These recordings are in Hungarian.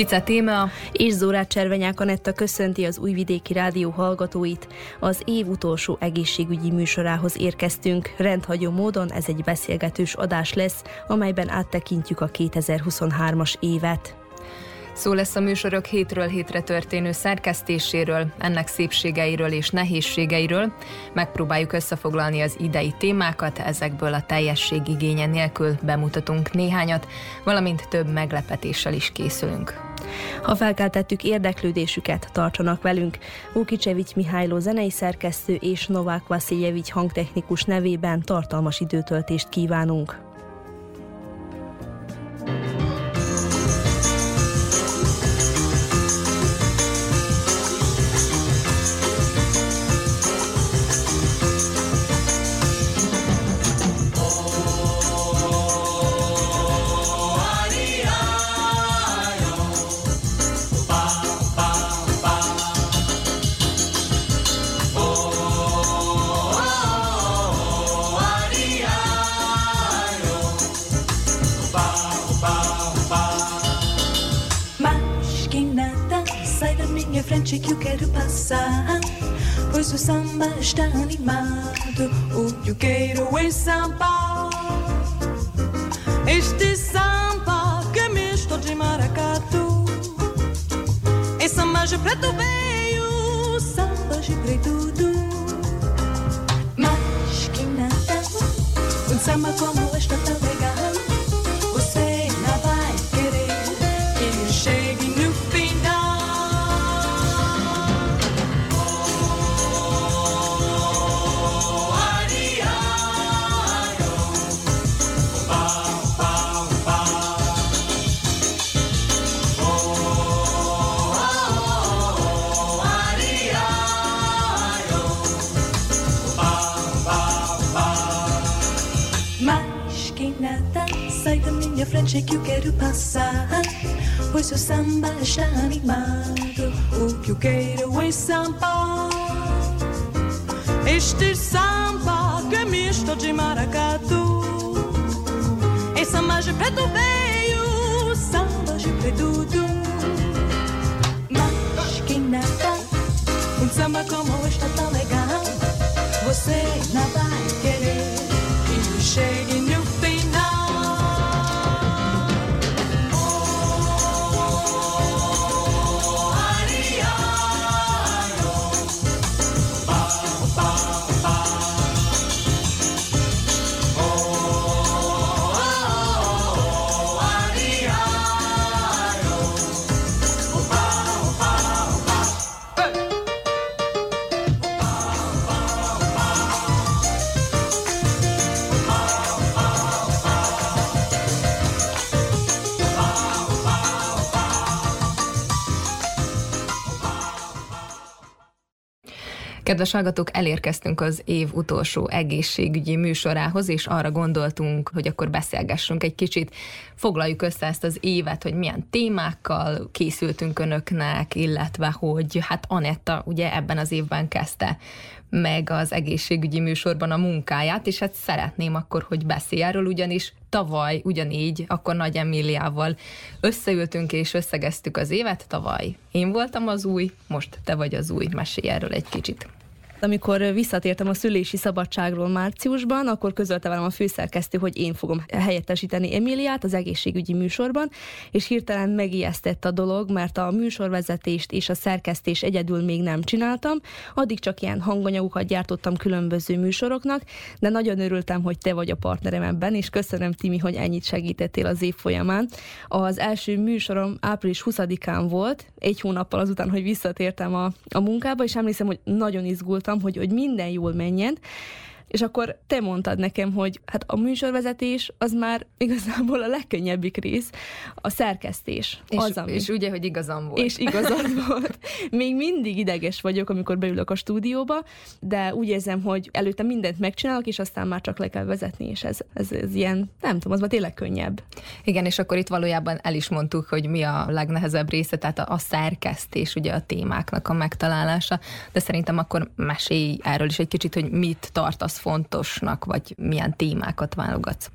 Fice téma és Zórát Cservenyák Anetta köszönti az Újvidéki Rádió hallgatóit. Az év utolsó egészségügyi műsorához érkeztünk. Rendhagyó módon ez egy beszélgetős adás lesz, amelyben áttekintjük a 2023-as évet. Szó lesz a műsorok hétről hétre történő szerkesztéséről, ennek szépségeiről és nehézségeiről. Megpróbáljuk összefoglalni az idei témákat, ezekből a teljesség igénye nélkül bemutatunk néhányat, valamint több meglepetéssel is készülünk. Ha felkeltettük érdeklődésüket, tartsanak velünk. Ukicsevics Mihályló zenei szerkesztő és Novák Vasiljevics hangtechnikus nevében tartalmas időtöltést kívánunk. Frente que eu quero passar. Pois o samba está animado, o que eu quero é samba. Este samba que é misto de maracatu. É samba de preto veio, samba de preto do. Mas que nada, um samba como frente que eu quero passar. Pois o samba está animado. O que eu quero é samba. Este samba que é misto de maracatu. É samba de preto veio, samba de preto. Mas que nada, um samba como este é tão legal. Você não Kedves hallgatók, elérkeztünk az év utolsó egészségügyi műsorához, és arra gondoltunk, hogy akkor beszélgessünk egy kicsit, foglaljuk össze ezt az évet, hogy milyen témákkal készültünk önöknek, illetve hogy hát Anetta ugye ebben az évben kezdte meg az egészségügyi műsorban a munkáját, és hát szeretném akkor, hogy beszélj erről, ugyanis tavaly ugyanígy, akkor Nagy Emiliával összeültünk és összegeztük az évet, tavaly én voltam az új, most te vagy az új, mesélj erről egy kicsit. Amikor visszatértem a szülési szabadságról márciusban, akkor közölte velem a főszerkesztő, hogy én fogom helyettesíteni Emiliát az egészségügyi műsorban, és hirtelen megijesztett a dolog, mert a műsorvezetést és a szerkesztés egyedül még nem csináltam, addig csak ilyen hanganyagokat gyártottam különböző műsoroknak, de nagyon örültem, hogy te vagy a partnerem ebben, és köszönöm Timi, hogy ennyit segítettél az év folyamán. Az első műsorom április 20-án volt, egy hónappal azután, hogy visszatértem a, a munkába, és emlékszem, hogy nagyon izgultam, hogy, hogy minden jól menjen, És akkor te mondtad nekem, hogy hát a műsorvezetés az már igazából a legkönnyebbik rész, a szerkesztés. És, az, ami... és ugye, hogy igazam volt. És igazad volt. Még mindig ideges vagyok, amikor beülök a stúdióba, de úgy érzem, hogy előtte mindent megcsinálok, és aztán már csak le kell vezetni, és ez, ez, ez ilyen, nem tudom, az már tényleg könnyebb. Igen, és akkor itt valójában el is mondtuk, hogy mi a legnehezebb része, tehát a, a szerkesztés, ugye a témáknak a megtalálása, de szerintem akkor mesélj erről is egy kicsit, hogy mit tartasz fontosnak, vagy milyen témákat válogatsz.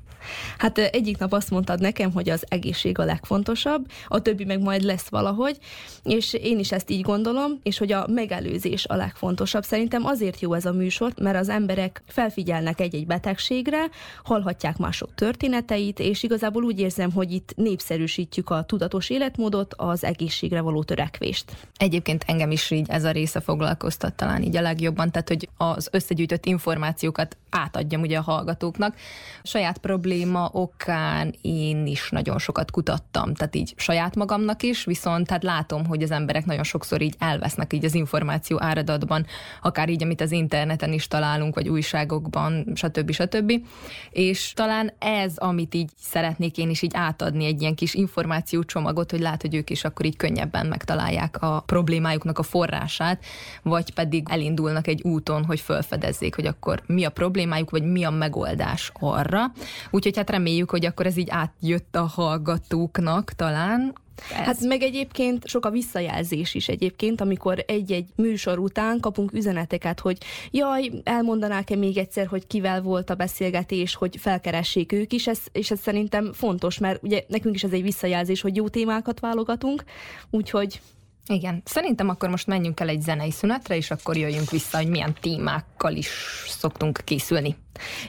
Hát egyik nap azt mondtad nekem, hogy az egészség a legfontosabb, a többi meg majd lesz valahogy, és én is ezt így gondolom, és hogy a megelőzés a legfontosabb. Szerintem azért jó ez a műsor, mert az emberek felfigyelnek egy-egy betegségre, hallhatják mások történeteit, és igazából úgy érzem, hogy itt népszerűsítjük a tudatos életmódot, az egészségre való törekvést. Egyébként engem is így ez a része foglalkoztat talán így a legjobban, tehát hogy az összegyűjtött információkat átadjam ugye a hallgatóknak. Saját probléma okán én is nagyon sokat kutattam, tehát így saját magamnak is, viszont tehát látom, hogy az emberek nagyon sokszor így elvesznek így az információ áradatban, akár így, amit az interneten is találunk, vagy újságokban, stb. stb. És talán ez, amit így szeretnék én is így átadni, egy ilyen kis információcsomagot, hogy lát, hogy ők is akkor így könnyebben megtalálják a problémájuknak a forrását, vagy pedig elindulnak egy úton, hogy felfedezzék, hogy akkor mi a probléma, problémájuk, vagy mi a megoldás arra. Úgyhogy hát reméljük, hogy akkor ez így átjött a hallgatóknak talán, ez. Hát meg egyébként sok a visszajelzés is egyébként, amikor egy-egy műsor után kapunk üzeneteket, hogy jaj, elmondanák-e még egyszer, hogy kivel volt a beszélgetés, hogy felkeressék ők is, ez, és ez szerintem fontos, mert ugye nekünk is ez egy visszajelzés, hogy jó témákat válogatunk, úgyhogy igen, szerintem akkor most menjünk el egy zenei szünetre, és akkor jöjjünk vissza, hogy milyen témákkal is szoktunk készülni.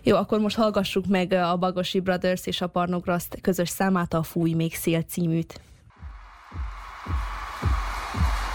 Jó, akkor most hallgassuk meg a Bagosi Brothers és a Parnograszt közös számát, a Fúj még szél címűt. rája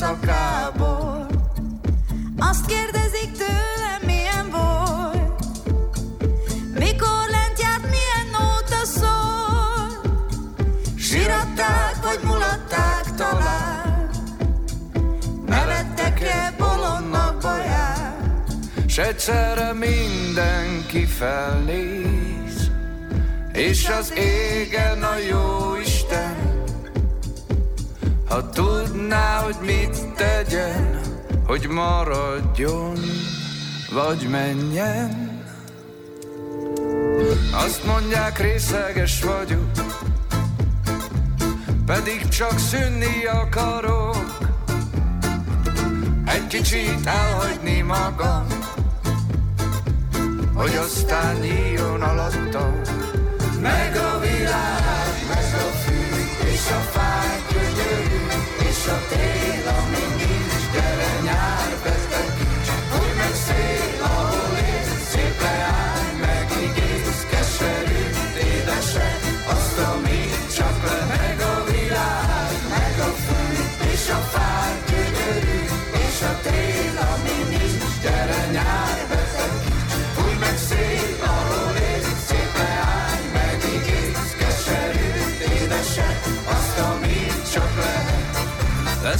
az éjszakából. Azt kérdezik tőlem, milyen volt, mikor lent járt, milyen nóta szól. Siratták, vagy mulatták talán, nevettek-e bolondnak baján. S egyszerre mindenki felnéz, és az égen a jó Isten ha tudná, hogy mit tegyen, hogy maradjon, vagy menjen. Azt mondják, részeges vagyok, pedig csak szűnni akarok. Egy kicsit elhagyni magam, hogy aztán nyíljon alattam. Meg a világ, és a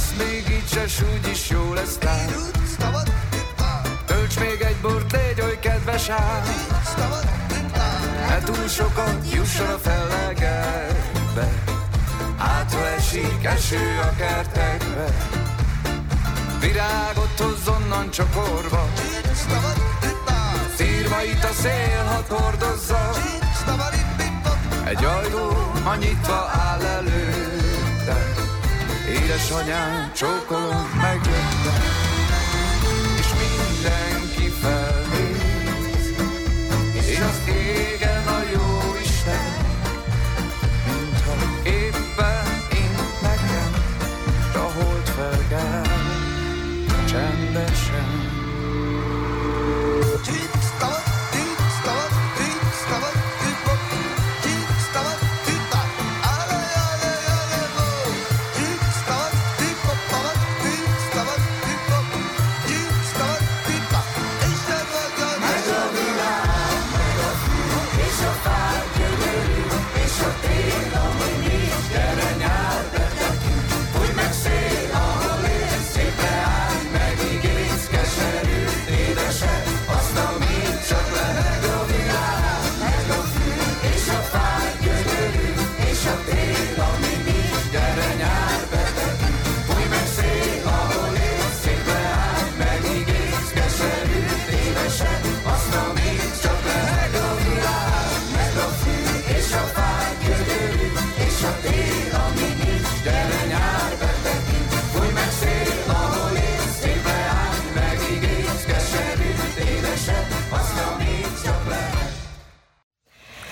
Lesz még így se, úgy is jó lesz tán. Tölts még egy bort, légy oly kedves ám. Ne túl sokat jusson a fellegerbe. Hátra esik eső a kertekbe. Virágot hoz onnan csokorba. Szírmait a szél, ha hordozza. Egy ajtó, ha nyitva áll előtte. Édesanyám, csókolom, megjöttem,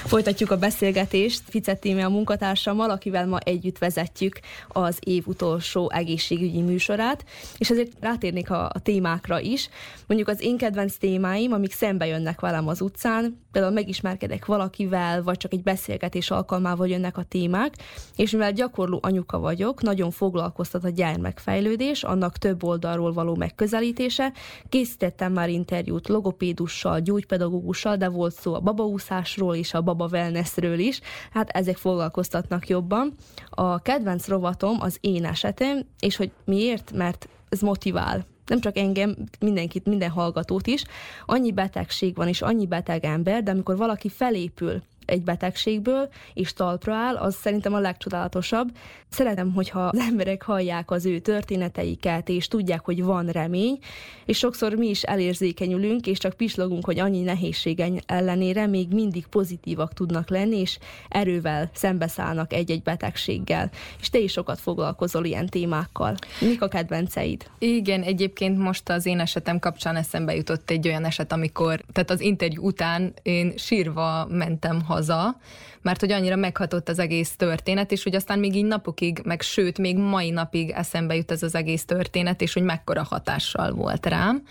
Folytatjuk a beszélgetést Ficettíme a munkatársammal, akivel ma együtt vezetjük az év utolsó egészségügyi műsorát, és ezért rátérnék a, a témákra is. Mondjuk az én kedvenc témáim, amik szembe jönnek velem az utcán, például megismerkedek valakivel, vagy csak egy beszélgetés alkalmával jönnek a témák, és mivel gyakorló anyuka vagyok, nagyon foglalkoztat a gyermekfejlődés, annak több oldalról való megközelítése. Készítettem már interjút logopédussal, gyógypedagógussal, de volt szó a babaúszásról és a baba wellnessről is, hát ezek foglalkoztatnak jobban. A kedvenc rovatom az én esetem, és hogy miért? Mert ez motivál nem csak engem, mindenkit, minden hallgatót is, annyi betegség van, és annyi beteg ember, de amikor valaki felépül egy betegségből, és talpra áll, az szerintem a legcsodálatosabb. Szeretem, hogyha az emberek hallják az ő történeteiket, és tudják, hogy van remény, és sokszor mi is elérzékenyülünk, és csak pislogunk, hogy annyi nehézségen ellenére még mindig pozitívak tudnak lenni, és erővel szembeszállnak egy-egy betegséggel. És te is sokat foglalkozol ilyen témákkal. Mik a kedvenceid? Igen, egyébként most az én esetem kapcsán eszembe jutott egy olyan eset, amikor, tehát az interjú után én sírva mentem haza haza, mert hogy annyira meghatott az egész történet, és hogy aztán még így napokig, meg sőt, még mai napig eszembe jut ez az egész történet, és hogy mekkora hatással volt rám.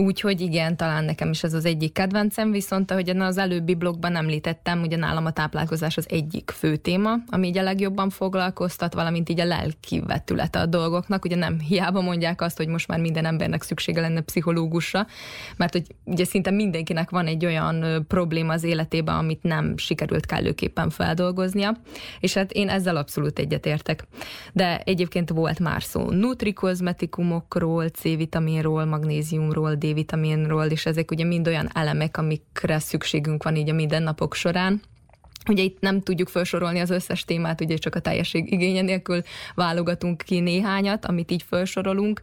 Úgyhogy igen, talán nekem is ez az egyik kedvencem, viszont ahogy az előbbi blogban említettem, ugye nálam a táplálkozás az egyik fő téma, ami így a legjobban foglalkoztat, valamint így a lelki vetülete a dolgoknak. Ugye nem hiába mondják azt, hogy most már minden embernek szüksége lenne pszichológusra, mert hogy ugye szinte mindenkinek van egy olyan probléma az életében, amit nem sikerült kellőképpen feldolgoznia, és hát én ezzel abszolút egyetértek. De egyébként volt már szó nutrikozmetikumokról, C-vitaminról, magnéziumról, D-vitaminról, és ezek ugye mind olyan elemek, amikre szükségünk van így a mindennapok során. Ugye itt nem tudjuk felsorolni az összes témát, ugye csak a teljesség igénye nélkül válogatunk ki néhányat, amit így felsorolunk.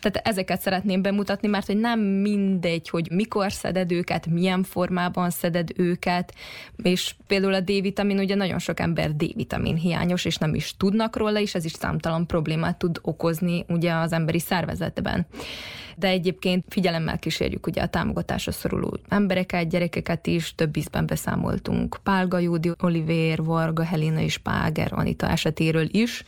Tehát ezeket szeretném bemutatni, mert hogy nem mindegy, hogy mikor szeded őket, milyen formában szeded őket, és például a D-vitamin, ugye nagyon sok ember D-vitamin hiányos, és nem is tudnak róla, és ez is számtalan problémát tud okozni ugye az emberi szervezetben. De egyébként figyelemmel kísérjük ugye a támogatásra szoruló embereket, gyerekeket is, több ízben beszámoltunk Pálga Júdi, Olivér, Varga, Helena és Páger, Anita esetéről is,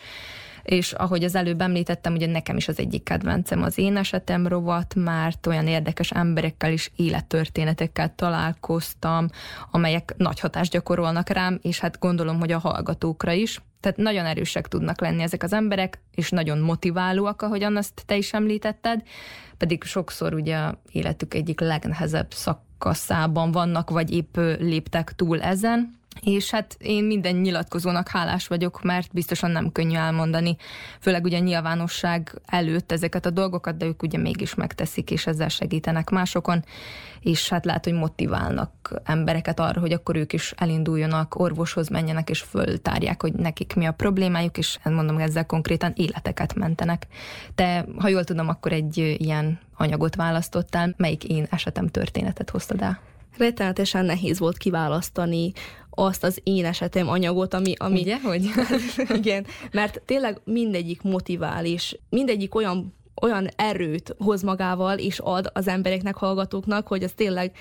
és ahogy az előbb említettem, ugye nekem is az egyik kedvencem az én esetem rovat, mert olyan érdekes emberekkel is élettörténetekkel találkoztam, amelyek nagy hatást gyakorolnak rám, és hát gondolom, hogy a hallgatókra is. Tehát nagyon erősek tudnak lenni ezek az emberek, és nagyon motiválóak, ahogyan azt te is említetted, pedig sokszor ugye életük egyik legnehezebb szakaszában vannak, vagy épp léptek túl ezen, és hát én minden nyilatkozónak hálás vagyok, mert biztosan nem könnyű elmondani, főleg ugye nyilvánosság előtt ezeket a dolgokat, de ők ugye mégis megteszik, és ezzel segítenek másokon, és hát lehet, hogy motiválnak embereket arra, hogy akkor ők is elinduljanak, orvoshoz menjenek, és föltárják, hogy nekik mi a problémájuk, és hát mondom, ezzel konkrétan életeket mentenek. Te, ha jól tudom, akkor egy ilyen anyagot választottál, melyik én esetem történetet hoztad el? rettenetesen nehéz volt kiválasztani azt az én esetem anyagot, ami... ami Ugye, hogy? igen, mert tényleg mindegyik motivál, és mindegyik olyan olyan erőt hoz magával és ad az embereknek, hallgatóknak, hogy az tényleg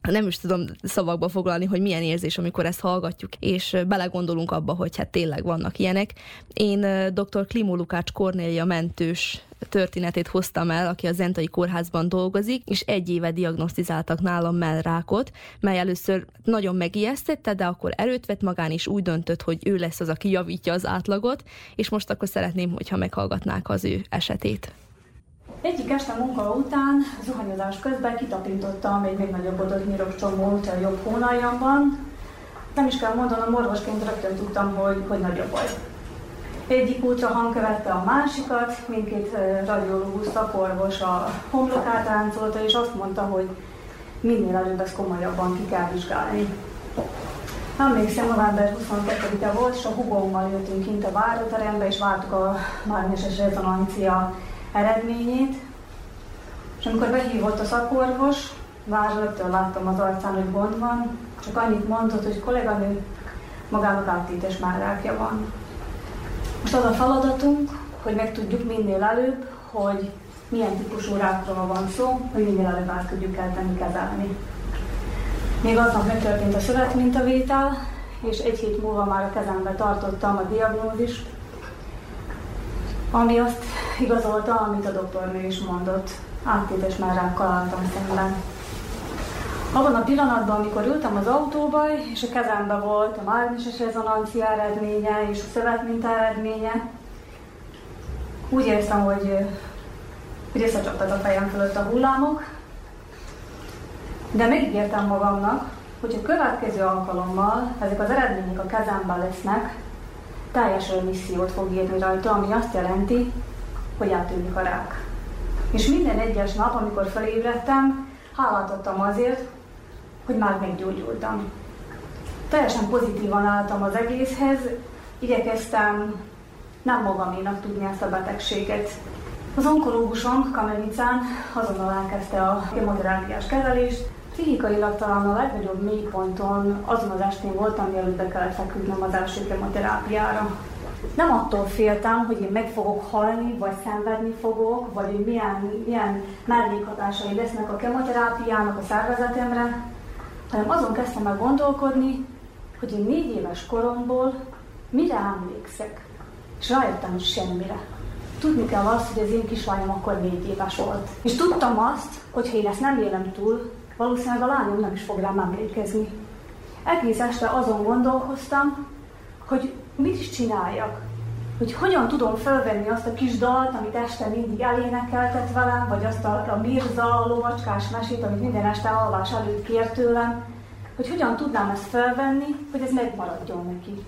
nem is tudom szavakba foglalni, hogy milyen érzés, amikor ezt hallgatjuk, és belegondolunk abba, hogy hát tényleg vannak ilyenek. Én dr. Klimó Lukács Kornélia mentős történetét hoztam el, aki a Zentai Kórházban dolgozik, és egy éve diagnosztizáltak nálam mellrákot, mely először nagyon megijesztette, de akkor erőt vett magán, és úgy döntött, hogy ő lesz az, aki javítja az átlagot, és most akkor szeretném, hogyha meghallgatnák az ő esetét. Egyik este munka után, zuhanyozás közben kitapintottam egy még nagyobb adott nyirokcsomót a jobb hónaljamban. Nem is kell mondanom, orvosként rögtön tudtam, hogy, hogy nagyobb baj. Egyik ultrahang követte a másikat, mindkét radiológus szakorvos a homlokát ráncolta, és azt mondta, hogy minél előbb ezt komolyabban ki kell vizsgálni. Emlékszem, november 22-e volt, és a hugommal jöttünk kint a váróterembe, és vártuk a mágneses rezonancia eredményét. És amikor behívott a szakorvos, már rögtön láttam az arcán, hogy gond van, csak annyit mondott, hogy kolléganő, magának áttétes már rákja van. Most az a feladatunk, hogy megtudjuk minél előbb, hogy milyen típusú rákról van szó, hogy minél előbb át tudjuk eltenni, kezelni. Még aznap megtörtént a szövetmintavétel, és egy hét múlva már a kezembe tartottam a diagnózist, ami azt igazolta, amit a doktornő is mondott. Áttétes már rákkal álltam szemben. Abban a pillanatban, amikor ültem az autóba, és a kezembe volt a mágneses rezonancia eredménye és a szövetminta eredménye, úgy érztem, hogy, hogy összecsaptak a fejem fölött a hullámok, de megígértem magamnak, hogy a következő alkalommal ezek az eredmények a kezemben lesznek, teljes missziót fog írni rajta, ami azt jelenti, hogy átűnik a rák. És minden egyes nap, amikor felébredtem, hálát adtam azért, hogy már meggyógyultam. Teljesen pozitívan álltam az egészhez, igyekeztem nem magaménak tudni ezt a betegséget. Az onkológusom Kamenicán azonnal elkezdte a kemoterápiás kezelést, Pszichikailag talán a legnagyobb mélyponton azon az estén voltam, mielőtt be kellett feküdnöm az első kemoterápiára. Nem attól féltem, hogy én meg fogok halni, vagy szenvedni fogok, vagy hogy milyen, milyen mellékhatásai lesznek a kemoterápiának a szervezetemre, hanem azon kezdtem el gondolkodni, hogy én négy éves koromból mire emlékszek. És rájöttem, hogy semmire. Tudni kell azt, hogy az én kislányom akkor négy éves volt. És tudtam azt, hogy ha én ezt nem élem túl, valószínűleg a lányom nem is fog rám emlékezni. Egész este azon gondolkoztam, hogy mit is csináljak. Hogy hogyan tudom felvenni azt a kis dalt, amit este mindig elénekeltet velem, vagy azt a, a Mirza a lovacskás mesét, amit minden este alvás előtt kért tőlem, hogy hogyan tudnám ezt felvenni, hogy ez megmaradjon neki.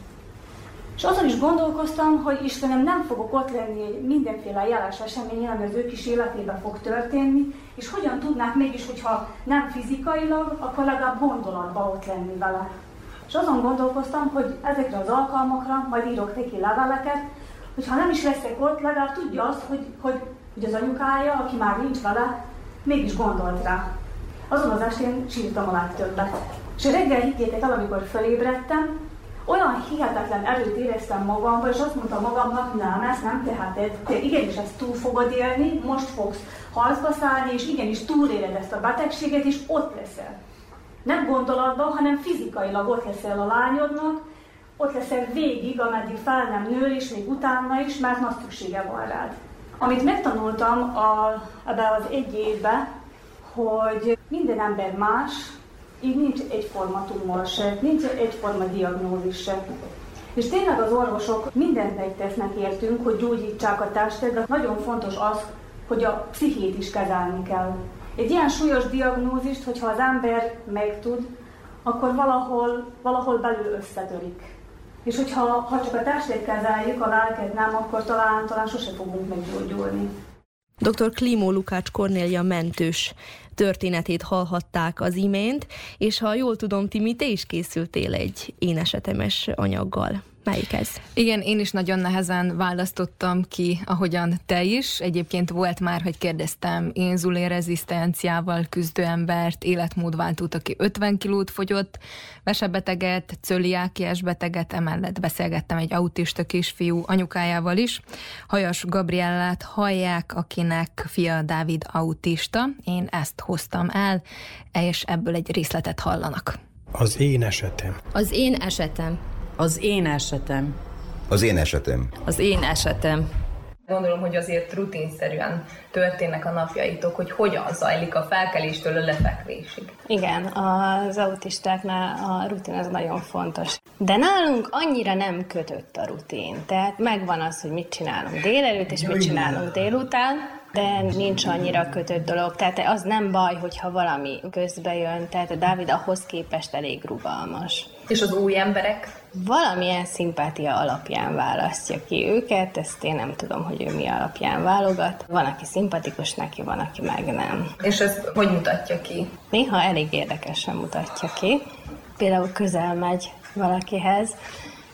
És azon is gondolkoztam, hogy Istenem, nem fogok ott lenni egy mindenféle jeles eseményen, ami az ő kis életében fog történni, és hogyan tudnák mégis, hogyha nem fizikailag, akkor legalább gondolatban ott lenni vele. És azon gondolkoztam, hogy ezekre az alkalmakra majd írok neki leveleket, hogy ha nem is leszek ott, legalább tudja azt, hogy, hogy, hogy az anyukája, aki már nincs vele, mégis gondolt rá. Azon az estén sírtam a legtöbbet. És reggel higgyétek el, amikor felébredtem, olyan hihetetlen erőt éreztem magamban, és azt mondtam magamnak, nem, ezt nem teheted, te igenis ezt túl fogod élni, most fogsz harcba szállni, és igenis túléled ezt a betegséget, és ott leszel. Nem gondolatban, hanem fizikailag ott leszel a lányodnak, ott leszel végig, ameddig fel nem nő, és még utána is, mert nagy szüksége van rád. Amit megtanultam a, ebbe az egy évbe, hogy minden ember más, így nincs egyforma tumor se, nincs egyforma diagnózis se. És tényleg az orvosok mindent megtesznek értünk, hogy gyógyítsák a testet, de nagyon fontos az, hogy a pszichét is kezelni kell. Egy ilyen súlyos diagnózist, hogyha az ember megtud, akkor valahol, valahol belül összetörik. És hogyha ha csak a testet kezeljük, a lelket nem, akkor talán, talán sose fogunk meggyógyulni. Dr. Klimó Lukács Kornélia mentős történetét hallhatták az imént, és ha jól tudom, Timi, te is készültél egy én esetemes anyaggal. Melyik ez? Igen, én is nagyon nehezen választottam ki, ahogyan te is. Egyébként volt már, hogy kérdeztem inzulinrezisztenciával küzdő embert, életmódváltót, aki 50 kilót fogyott, vesebeteget, cöliákiás beteget, emellett beszélgettem egy autista kisfiú anyukájával is. Hajas Gabriellát hallják, akinek fia Dávid autista. Én ezt hoztam el, és ebből egy részletet hallanak. Az én esetem. Az én esetem. Az én esetem. Az én esetem. Az én esetem. Gondolom, hogy azért rutinszerűen történnek a napjaitok, hogy hogyan zajlik a felkeléstől a lefekvésig. Igen, az autistáknál a rutin az nagyon fontos. De nálunk annyira nem kötött a rutin. Tehát megvan az, hogy mit csinálunk délelőtt, és mit csinálunk délután, de nincs annyira kötött dolog. Tehát az nem baj, hogyha valami közbe jön, tehát a Dávid ahhoz képest elég rugalmas. És az új emberek? Valamilyen szimpátia alapján választja ki őket, ezt én nem tudom, hogy ő mi alapján válogat. Van, aki szimpatikus neki, van, aki meg nem. És ez hogy mutatja ki? Néha elég érdekesen mutatja ki. Például közel megy valakihez,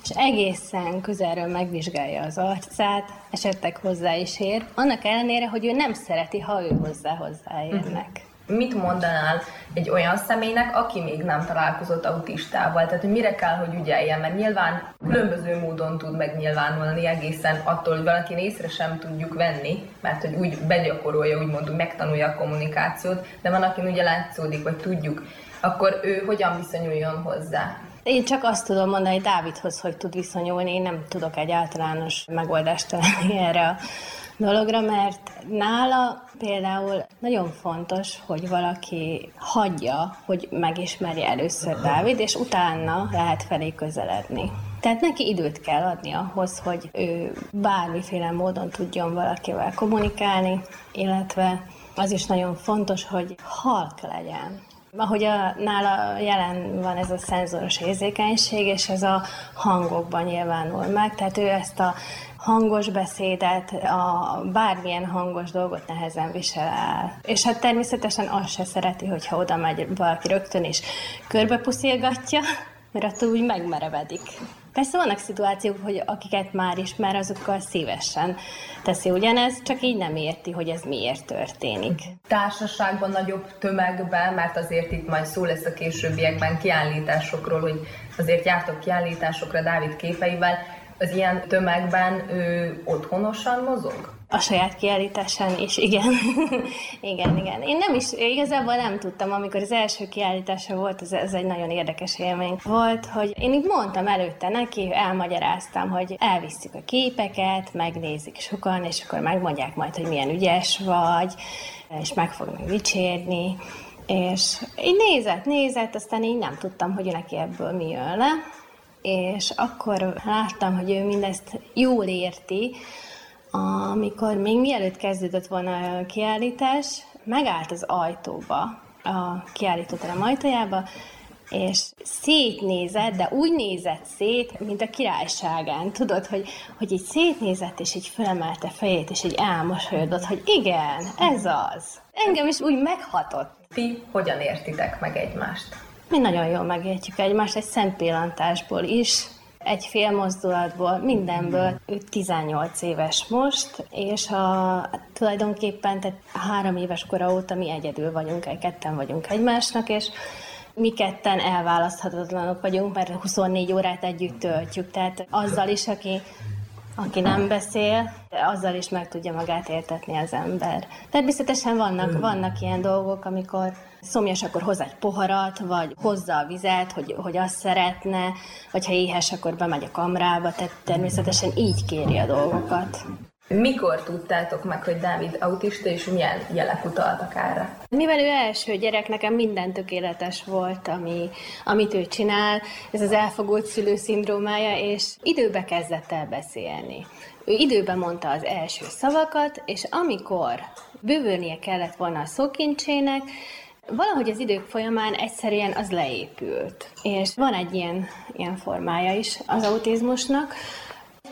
és egészen közelről megvizsgálja az arcát, esetleg hozzá is ér, annak ellenére, hogy ő nem szereti, ha ő hozzá hozzáérnek. Uh-huh mit mondanál egy olyan személynek, aki még nem találkozott autistával? Tehát, hogy mire kell, hogy ügyeljen? Mert nyilván különböző módon tud megnyilvánulni egészen attól, hogy valaki észre sem tudjuk venni, mert hogy úgy begyakorolja, úgymond, hogy megtanulja a kommunikációt, de van, aki ugye látszódik, vagy tudjuk akkor ő hogyan viszonyuljon hozzá? Én csak azt tudom mondani Dávidhoz, hogy tud viszonyulni, én nem tudok egy általános megoldást találni erre a dologra, mert nála például nagyon fontos, hogy valaki hagyja, hogy megismerje először Dávid, és utána lehet felé közeledni. Tehát neki időt kell adni ahhoz, hogy ő bármiféle módon tudjon valakivel kommunikálni, illetve az is nagyon fontos, hogy halk legyen. Ahogy a, nála jelen van ez a szenzoros érzékenység, és ez a hangokban nyilvánul meg, tehát ő ezt a hangos beszédet, a bármilyen hangos dolgot nehezen visel el. És hát természetesen azt se szereti, hogyha oda megy valaki rögtön is körbepuszilgatja, mert attól úgy megmerevedik. Persze vannak szituációk, hogy akiket már ismer, azokkal szívesen teszi ugyanez, csak így nem érti, hogy ez miért történik. Társaságban, nagyobb tömegben, mert azért itt majd szó lesz a későbbiekben kiállításokról, hogy azért jártok kiállításokra Dávid képeivel, az ilyen tömegben ő otthonosan mozog? A saját kiállításán is, igen. igen, igen. Én nem is, igazából nem tudtam, amikor az első kiállítása volt, ez, ez egy nagyon érdekes élmény volt, hogy én így mondtam előtte neki, elmagyaráztam, hogy elviszük a képeket, megnézik sokan, és akkor megmondják majd, hogy milyen ügyes vagy, és meg fognak dicsérni. És így nézett, nézett, aztán így nem tudtam, hogy neki ebből mi jön le és akkor láttam, hogy ő mindezt jól érti, amikor még mielőtt kezdődött volna a kiállítás, megállt az ajtóba, a kiállítóterem ajtajába, és szétnézett, de úgy nézett szét, mint a királyságán. Tudod, hogy, hogy így szétnézett, és így fölemelte fejét, és így elmosolyodott, hogy igen, ez az. Engem is úgy meghatott. Ti hogyan értitek meg egymást? Mi nagyon jól megértjük egymást egy szempillantásból is, egy fél mozdulatból, mindenből. Ő 18 éves most, és a, tulajdonképpen tehát három éves kora óta mi egyedül vagyunk, egy ketten vagyunk egymásnak, és mi ketten elválaszthatatlanok vagyunk, mert 24 órát együtt töltjük. Tehát azzal is, aki aki nem beszél, azzal is meg tudja magát értetni az ember. Természetesen vannak, vannak ilyen dolgok, amikor szomjas, akkor hoz egy poharat, vagy hozza a vizet, hogy, hogy azt szeretne, vagy ha éhes, akkor bemegy a kamrába, tehát természetesen így kéri a dolgokat. Mikor tudtátok meg, hogy Dávid autista, és milyen jelek utaltak erre? Mivel ő első gyerek, nekem minden tökéletes volt, ami, amit ő csinál. Ez az elfogult szülő szindrómája, és időbe kezdett el beszélni. Ő időben mondta az első szavakat, és amikor bővülnie kellett volna a szókincsének, Valahogy az idők folyamán egyszerűen az leépült. És van egy ilyen, ilyen formája is az autizmusnak,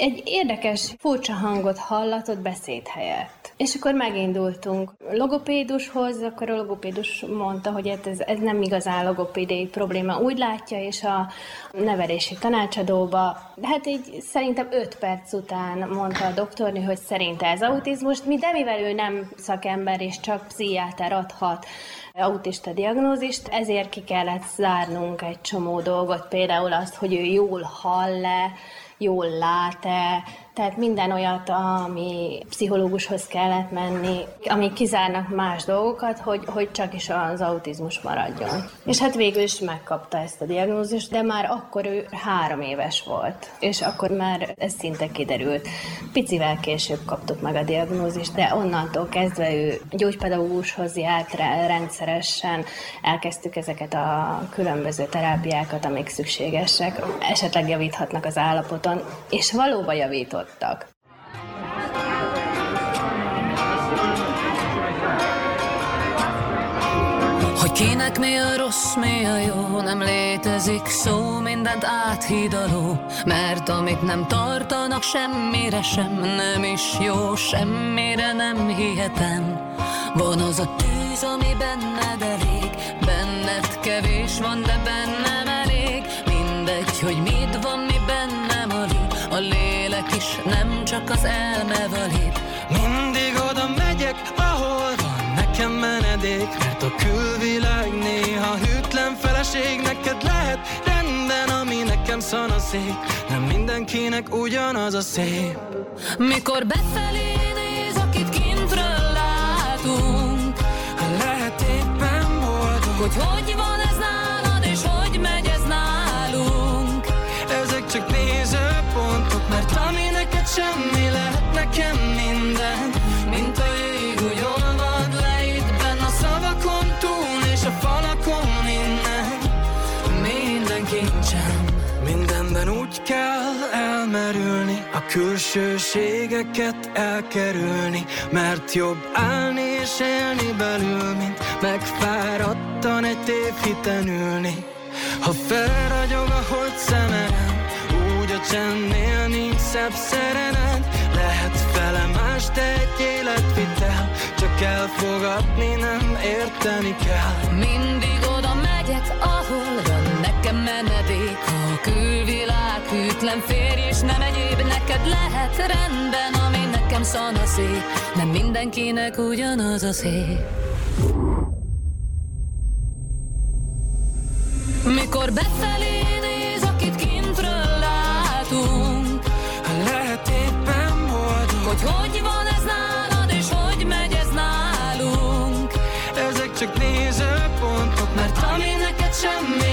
egy érdekes, furcsa hangot hallatott beszéd helyett. És akkor megindultunk logopédushoz, akkor a logopédus mondta, hogy hát ez, ez nem igazán logopédiai probléma. Úgy látja, és a nevelési tanácsadóba, hát így szerintem öt perc után mondta a doktornő, hogy szerinte ez autizmus, mi, de mivel ő nem szakember, és csak pszichiáter adhat autista diagnózist, ezért ki kellett zárnunk egy csomó dolgot, például azt, hogy ő jól hall-e, jól lát-e, tehát minden olyat, ami pszichológushoz kellett menni, ami kizárnak más dolgokat, hogy, hogy csak is az autizmus maradjon. És hát végül is megkapta ezt a diagnózist, de már akkor ő három éves volt, és akkor már ez szinte kiderült. Picivel később kaptuk meg a diagnózist, de onnantól kezdve ő gyógypedagógushoz járt rendszeresen, elkezdtük ezeket a különböző terápiákat, amik szükségesek, esetleg javíthatnak az állapoton, és valóban javított hallottak. Hogy kinek mi a rossz, mi a jó, nem létezik szó, mindent áthidaló, mert amit nem tartanak semmire sem, nem is jó, semmire nem hihetem. Van az a tűz, ami benned elég, benned kevés van, de bennem csak az elme valít. Mindig oda megyek, ahol van nekem menedék, mert a külvilág néha hűtlen feleség, neked lehet rendben, ami nekem szanaszék, nem mindenkinek ugyanaz a szép. Mikor befelé néz, akit kintről látunk, lehet éppen boldog, hogy hogy van semmi lehet nekem minden Mint a jég, úgy olvad le itt a szavakon túl és a falakon innen. Minden kincsem Mindenben úgy kell elmerülni A külsőségeket elkerülni Mert jobb állni és élni belül Mint megfáradtan egy tévhiten ülni. Ha felragyog a hold szemem csendnél nincs szebb szerenet Lehet fele más, de egy életvitel. Csak elfogadni nem érteni kell. Mindig oda megyek, ahol van nekem menedék. A külvilág hűtlen férj és nem egyéb Neked lehet. Rendben, ami nekem szanaszék Nem mindenkinek ugyanaz a szép Mikor befelé Hogy hogy van ez nálad, és hogy megy ez nálunk. Ezek csak nézőpontok Mert ami neked semmi,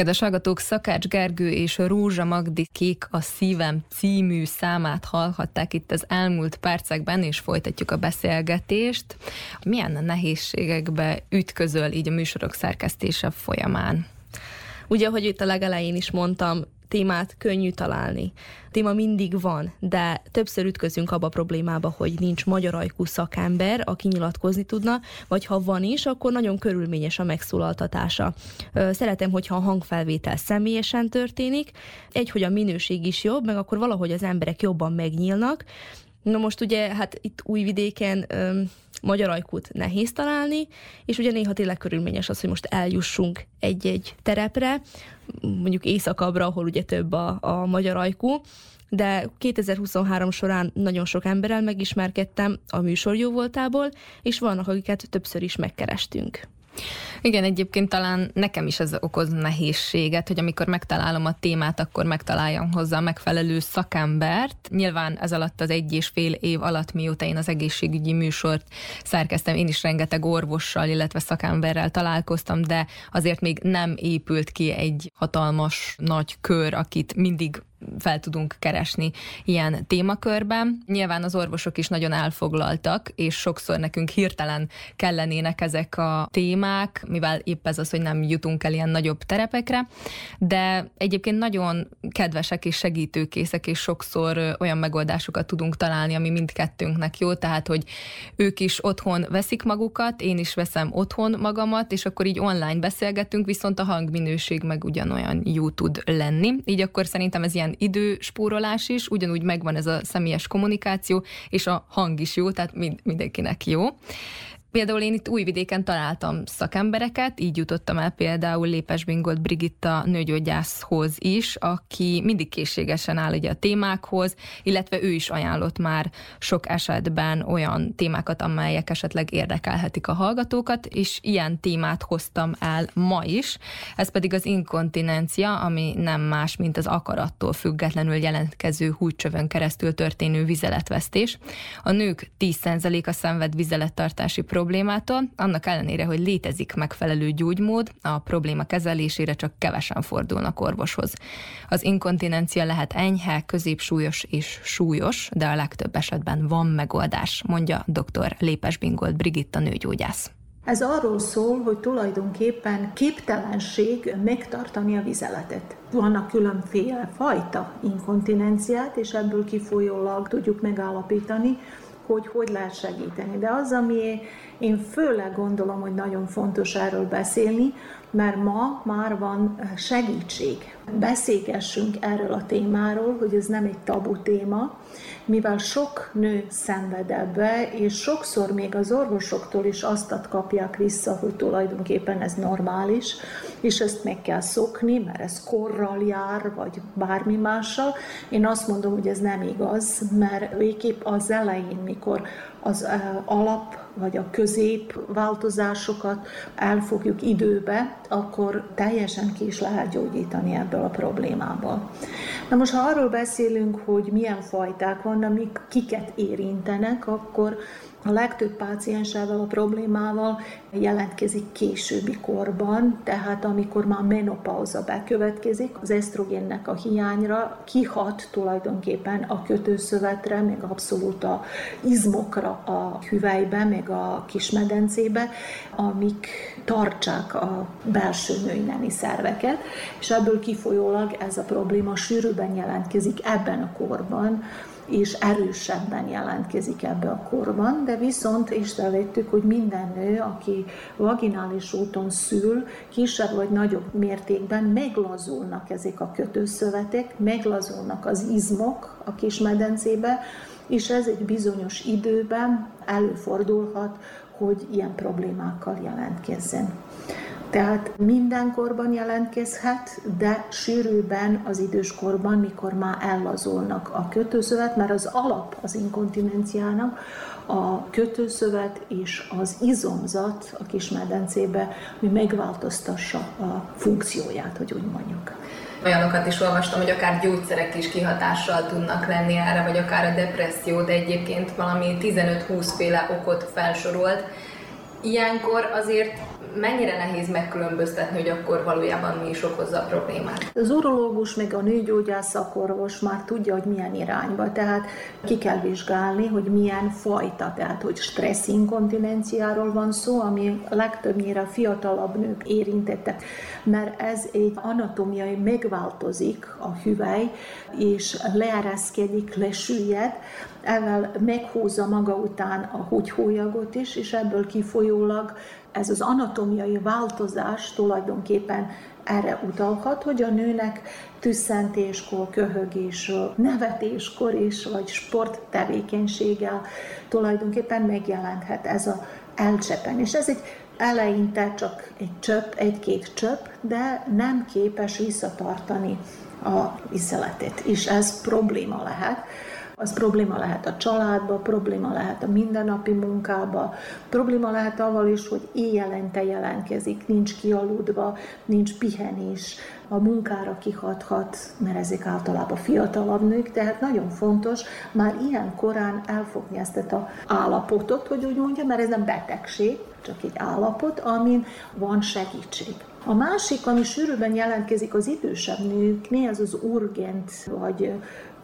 Kedves hallgatók, Szakács Gergő és Rózsa Magdi Kék a szívem című számát hallhatták itt az elmúlt percekben, és folytatjuk a beszélgetést. Milyen nehézségekbe ütközöl így a műsorok szerkesztése folyamán? Ugye, ahogy itt a legelején is mondtam, témát könnyű találni. Téma mindig van, de többször ütközünk abba a problémába, hogy nincs magyar ajkú szakember, aki nyilatkozni tudna, vagy ha van is, akkor nagyon körülményes a megszólaltatása. Szeretem, hogyha a hangfelvétel személyesen történik, egy, hogy a minőség is jobb, meg akkor valahogy az emberek jobban megnyílnak, Na most ugye, hát itt Újvidéken öm, magyar ajkút nehéz találni, és ugye néha tényleg körülményes az, hogy most eljussunk egy-egy terepre, mondjuk északabbra, ahol ugye több a, a magyar ajkú, de 2023 során nagyon sok emberrel megismerkedtem a műsor jó voltából, és vannak, akiket többször is megkerestünk. Igen, egyébként talán nekem is ez okoz nehézséget, hogy amikor megtalálom a témát, akkor megtaláljam hozzá a megfelelő szakembert. Nyilván ez alatt az egy és fél év alatt, mióta én az egészségügyi műsort szerkeztem, én is rengeteg orvossal, illetve szakemberrel találkoztam, de azért még nem épült ki egy hatalmas nagy kör, akit mindig fel tudunk keresni ilyen témakörben. Nyilván az orvosok is nagyon elfoglaltak, és sokszor nekünk hirtelen kellenének ezek a témák, mivel épp ez az, hogy nem jutunk el ilyen nagyobb terepekre, de egyébként nagyon kedvesek és segítőkészek, és sokszor olyan megoldásokat tudunk találni, ami mindkettőnknek jó, tehát, hogy ők is otthon veszik magukat, én is veszem otthon magamat, és akkor így online beszélgetünk, viszont a hangminőség meg ugyanolyan jó tud lenni. Így akkor szerintem ez ilyen ilyen időspórolás is, ugyanúgy megvan ez a személyes kommunikáció, és a hang is jó, tehát mind, mindenkinek jó. Például én itt Újvidéken találtam szakembereket, így jutottam el például Lépes Bingolt Brigitta nőgyógyászhoz is, aki mindig készségesen áll ugye a témákhoz, illetve ő is ajánlott már sok esetben olyan témákat, amelyek esetleg érdekelhetik a hallgatókat, és ilyen témát hoztam el ma is. Ez pedig az inkontinencia, ami nem más, mint az akarattól függetlenül jelentkező húgycsövön keresztül történő vizeletvesztés. A nők 10%-a szenved vizelettartási problémát, problémától, annak ellenére, hogy létezik megfelelő gyógymód, a probléma kezelésére csak kevesen fordulnak orvoshoz. Az inkontinencia lehet enyhe, középsúlyos és súlyos, de a legtöbb esetben van megoldás, mondja dr. Lépes Bingold Brigitta nőgyógyász. Ez arról szól, hogy tulajdonképpen képtelenség megtartani a vizeletet. Vannak különféle fajta inkontinenciát, és ebből kifolyólag tudjuk megállapítani, hogy hogy lehet segíteni. De az, ami én főleg gondolom, hogy nagyon fontos erről beszélni, mert ma már van segítség. Beszélgessünk erről a témáról, hogy ez nem egy tabu téma, mivel sok nő szenved ebbe, és sokszor még az orvosoktól is azt kapják vissza, hogy tulajdonképpen ez normális, és ezt meg kell szokni, mert ez korral jár, vagy bármi mással. Én azt mondom, hogy ez nem igaz, mert végképp az elején, mikor az alap vagy a közép változásokat elfogjuk időbe, akkor teljesen ki is lehet gyógyítani ebből a problémából. Na most, ha arról beszélünk, hogy milyen fajták vannak, mik kiket érintenek, akkor A legtöbb páciensával a problémával jelentkezik későbbi korban, tehát amikor már menopauza bekövetkezik, az esztrogénnek a hiányra kihat tulajdonképpen a kötőszövetre, meg abszolút a izmokra a hüvelybe, meg a kismedencébe, amik tartsák a belső női nemi szerveket, és ebből kifolyólag ez a probléma sűrűben jelentkezik ebben a korban, és erősebben jelentkezik ebbe a korban, de viszont észrevettük, hogy minden nő, aki vaginális úton szül, kisebb vagy nagyobb mértékben meglazulnak ezek a kötőszövetek, meglazulnak az izmok a kismedencébe, és ez egy bizonyos időben előfordulhat, hogy ilyen problémákkal jelentkezzen. Tehát mindenkorban jelentkezhet, de sűrűben az időskorban, mikor már ellazulnak a kötőszövet, mert az alap az inkontinenciának a kötőszövet és az izomzat a kismedencébe, hogy megváltoztassa a funkcióját, hogy úgy mondjuk. Olyanokat is olvastam, hogy akár gyógyszerek is kihatással tudnak lenni erre, vagy akár a depresszió, de egyébként valami 15-20 féle okot felsorolt. Ilyenkor azért mennyire nehéz megkülönböztetni, hogy akkor valójában mi is okozza a problémát? Az urológus meg a nőgyógyász szakorvos már tudja, hogy milyen irányba, tehát ki kell vizsgálni, hogy milyen fajta, tehát hogy stressz inkontinenciáról van szó, ami legtöbbnyire fiatalabb nők érintettek, mert ez egy anatómiai megváltozik a hüvely, és leereszkedik, lesüllyed, ezzel meghúzza maga után a húgyhólyagot is, és ebből kifolyólag ez az anatómiai változás tulajdonképpen erre utalhat, hogy a nőnek tüsszentéskor, köhögésről, nevetéskor is, vagy sporttevékenységgel tulajdonképpen megjelenthet ez a elcsepen. És ez egy eleinte csak egy csöpp, egy-két csöpp, de nem képes visszatartani a viszeletet, és ez probléma lehet az probléma lehet a családba, probléma lehet a mindennapi munkába, probléma lehet avval is, hogy éjjelente jelentkezik, nincs kialudva, nincs pihenés, a munkára kihathat, mert ezek általában fiatalabb nők, tehát nagyon fontos már ilyen korán elfogni ezt a állapotot, hogy úgy mondja, mert ez nem betegség, csak egy állapot, amin van segítség. A másik, ami sűrűben jelentkezik az idősebb nőknél, az az urgent vagy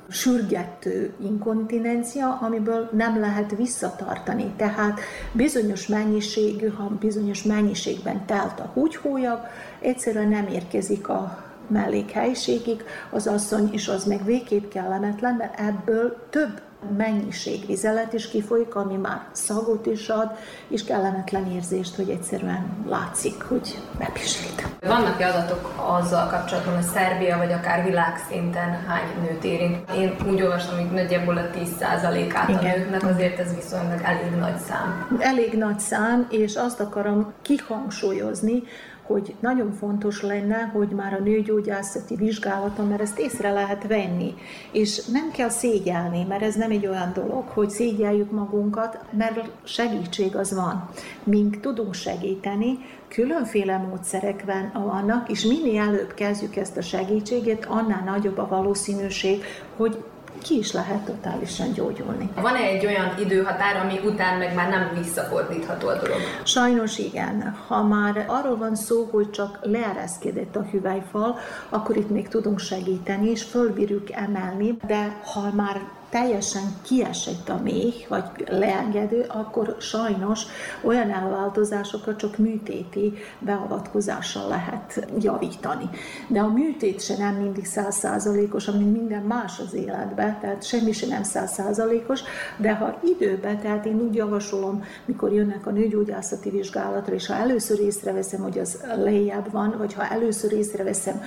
sürgető inkontinencia, amiből nem lehet visszatartani. Tehát bizonyos mennyiségű, ha bizonyos mennyiségben telt a húgyhólyag, egyszerűen nem érkezik a mellékhelyiségig az asszony, és az meg végképp kellemetlen, mert ebből több mennyiség vizelet is kifolyik, ami már szagot is ad, és kellemetlen érzést, hogy egyszerűen látszik, hogy bepisült. Vannak-e adatok azzal kapcsolatban, hogy Szerbia vagy akár világszinten hány nőt érint? Én úgy olvastam, hogy nagyjából a 10%-át a nőknek, azért ez viszonylag elég nagy szám. Elég nagy szám, és azt akarom kihangsúlyozni, hogy nagyon fontos lenne, hogy már a nőgyógyászati vizsgálaton, mert ezt észre lehet venni, és nem kell szégyelni, mert ez nem egy olyan dolog, hogy szégyeljük magunkat, mert segítség az van. Mink tudunk segíteni, különféle módszerek vannak, és minél előbb kezdjük ezt a segítséget, annál nagyobb a valószínűség, hogy ki is lehet totálisan gyógyulni. Van-e egy olyan időhatár, ami után meg már nem visszafordítható a dolog? Sajnos igen. Ha már arról van szó, hogy csak leereszkedett a hüvelyfal, akkor itt még tudunk segíteni, és fölbírjuk emelni, de ha már teljesen kiesett a méh, vagy leengedő, akkor sajnos olyan elváltozásokat csak műtéti beavatkozással lehet javítani. De a műtét se nem mindig százszázalékos, mint minden más az életben, tehát semmi se nem százszázalékos, de ha időben, tehát én úgy javasolom, mikor jönnek a nőgyógyászati vizsgálatra, és ha először észreveszem, hogy az lejjebb van, vagy ha először észreveszem,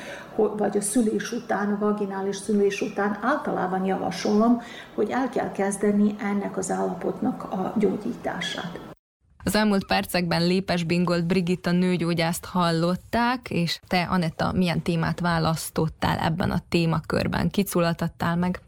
vagy a szülés után, a vaginális szülés után, általában javasolom, hogy el kell kezdeni ennek az állapotnak a gyógyítását. Az elmúlt percekben Lépes Bingolt Brigitta nőgyógyászt hallották, és te, Anetta, milyen témát választottál ebben a témakörben? Kit szólaltattál meg?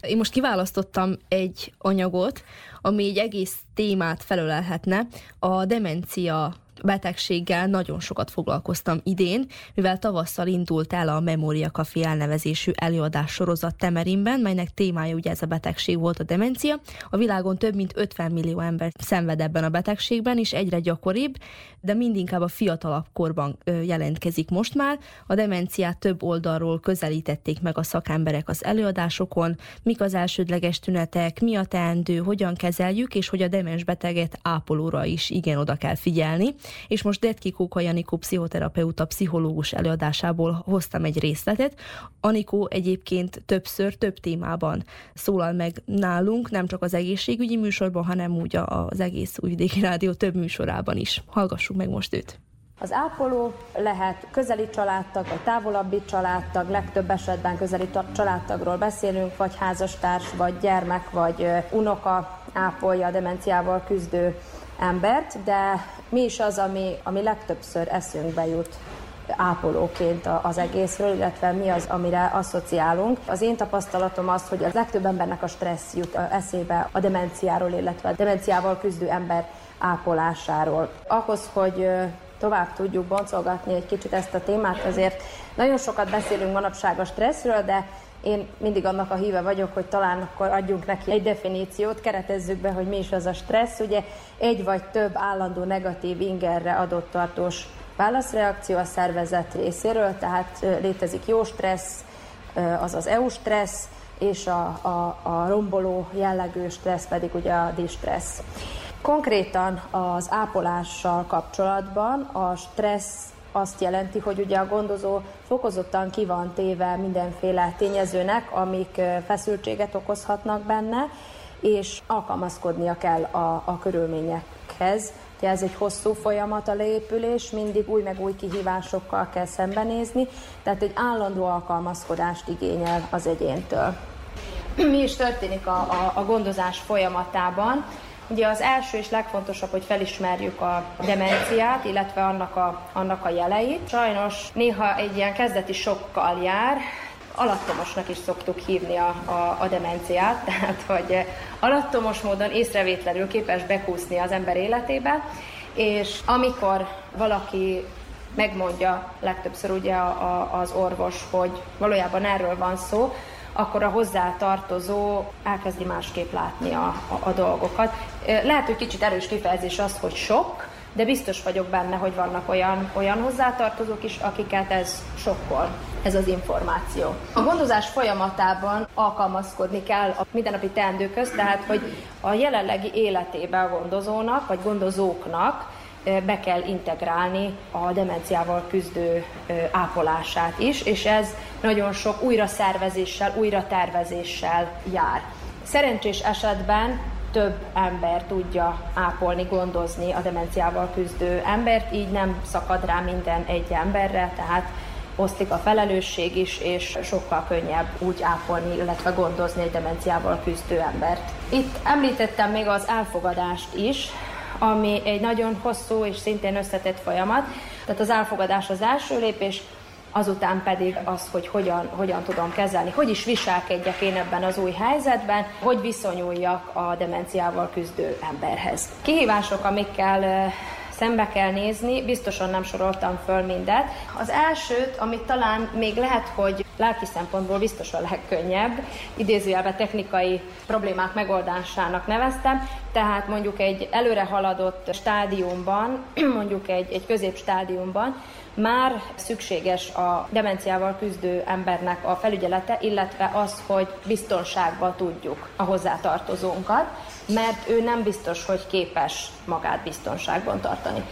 Én most kiválasztottam egy anyagot, ami egy egész témát felölelhetne, a demencia betegséggel nagyon sokat foglalkoztam idén, mivel tavasszal indult el a Memória Café elnevezésű előadás sorozat Temerinben, melynek témája ugye ez a betegség volt a demencia. A világon több mint 50 millió ember szenved ebben a betegségben, és egyre gyakoribb, de mindinkább a fiatalabb korban jelentkezik most már. A demenciát több oldalról közelítették meg a szakemberek az előadásokon, mik az elsődleges tünetek, mi a teendő, hogyan kezeljük, és hogy a demens beteget ápolóra is igen oda kell figyelni és most Detki Kóka Janikó pszichoterapeuta pszichológus előadásából hoztam egy részletet. Anikó egyébként többször, több témában szólal meg nálunk, nem csak az egészségügyi műsorban, hanem úgy az egész Újvidéki Rádió több műsorában is. Hallgassuk meg most őt. Az ápoló lehet közeli családtag, vagy távolabbi családtag, legtöbb esetben közeli családtagról beszélünk, vagy házastárs, vagy gyermek, vagy unoka ápolja a demenciával küzdő embert, de mi is az, ami, ami legtöbbször eszünkbe jut ápolóként az egészről, illetve mi az, amire asszociálunk. Az én tapasztalatom az, hogy a legtöbb embernek a stressz jut eszébe a demenciáról, illetve a demenciával küzdő ember ápolásáról. Ahhoz, hogy tovább tudjuk boncolgatni egy kicsit ezt a témát, azért nagyon sokat beszélünk manapság a stresszről, de én mindig annak a híve vagyok, hogy talán akkor adjunk neki egy definíciót, keretezzük be, hogy mi is az a stressz. Ugye egy vagy több állandó negatív ingerre adott tartós válaszreakció a szervezet részéről, tehát létezik jó stressz, az EU stressz, és a, a, a romboló jellegű stressz pedig ugye a distressz. Konkrétan az ápolással kapcsolatban a stressz azt jelenti, hogy ugye a gondozó fokozottan ki van téve mindenféle tényezőnek, amik feszültséget okozhatnak benne, és alkalmazkodnia kell a, a körülményekhez. Ugye ez egy hosszú folyamat a leépülés, mindig új meg új kihívásokkal kell szembenézni, tehát egy állandó alkalmazkodást igényel az egyéntől. Mi is történik a, a, a gondozás folyamatában? Ugye az első és legfontosabb, hogy felismerjük a demenciát, illetve annak a, annak a jeleit. Sajnos néha egy ilyen kezdeti sokkal jár, alattomosnak is szoktuk hívni a, a, a demenciát, tehát hogy alattomos módon észrevétlenül képes bekúszni az ember életébe, és amikor valaki megmondja legtöbbször ugye a, a, az orvos, hogy valójában erről van szó, akkor a hozzá tartozó elkezdi másképp látni a, a, a dolgokat. Lehet, hogy kicsit erős kifejezés az, hogy sok, de biztos vagyok benne, hogy vannak olyan, olyan hozzátartozók is, akiket ez sokkol, ez az információ. A gondozás folyamatában alkalmazkodni kell a mindennapi teendőköz, tehát hogy a jelenlegi életébe a gondozónak, vagy gondozóknak be kell integrálni a demenciával küzdő ápolását is, és ez nagyon sok újra szervezéssel, újra tervezéssel jár. Szerencsés esetben több ember tudja ápolni, gondozni a demenciával küzdő embert, így nem szakad rá minden egy emberre, tehát osztik a felelősség is, és sokkal könnyebb úgy ápolni, illetve gondozni egy demenciával küzdő embert. Itt említettem még az elfogadást is, ami egy nagyon hosszú és szintén összetett folyamat. Tehát az elfogadás az első lépés, azután pedig az, hogy hogyan, hogyan tudom kezelni, hogy is viselkedjek én ebben az új helyzetben, hogy viszonyuljak a demenciával küzdő emberhez. Kihívások, amikkel szembe kell nézni, biztosan nem soroltam föl mindet. Az elsőt, amit talán még lehet, hogy lelki szempontból biztos a legkönnyebb, idézőjelben technikai problémák megoldásának neveztem, tehát mondjuk egy előre haladott stádiumban, mondjuk egy, egy középstádiumban már szükséges a demenciával küzdő embernek a felügyelete, illetve az, hogy biztonságban tudjuk a hozzátartozónkat, mert ő nem biztos, hogy képes magát biztonságban tartani.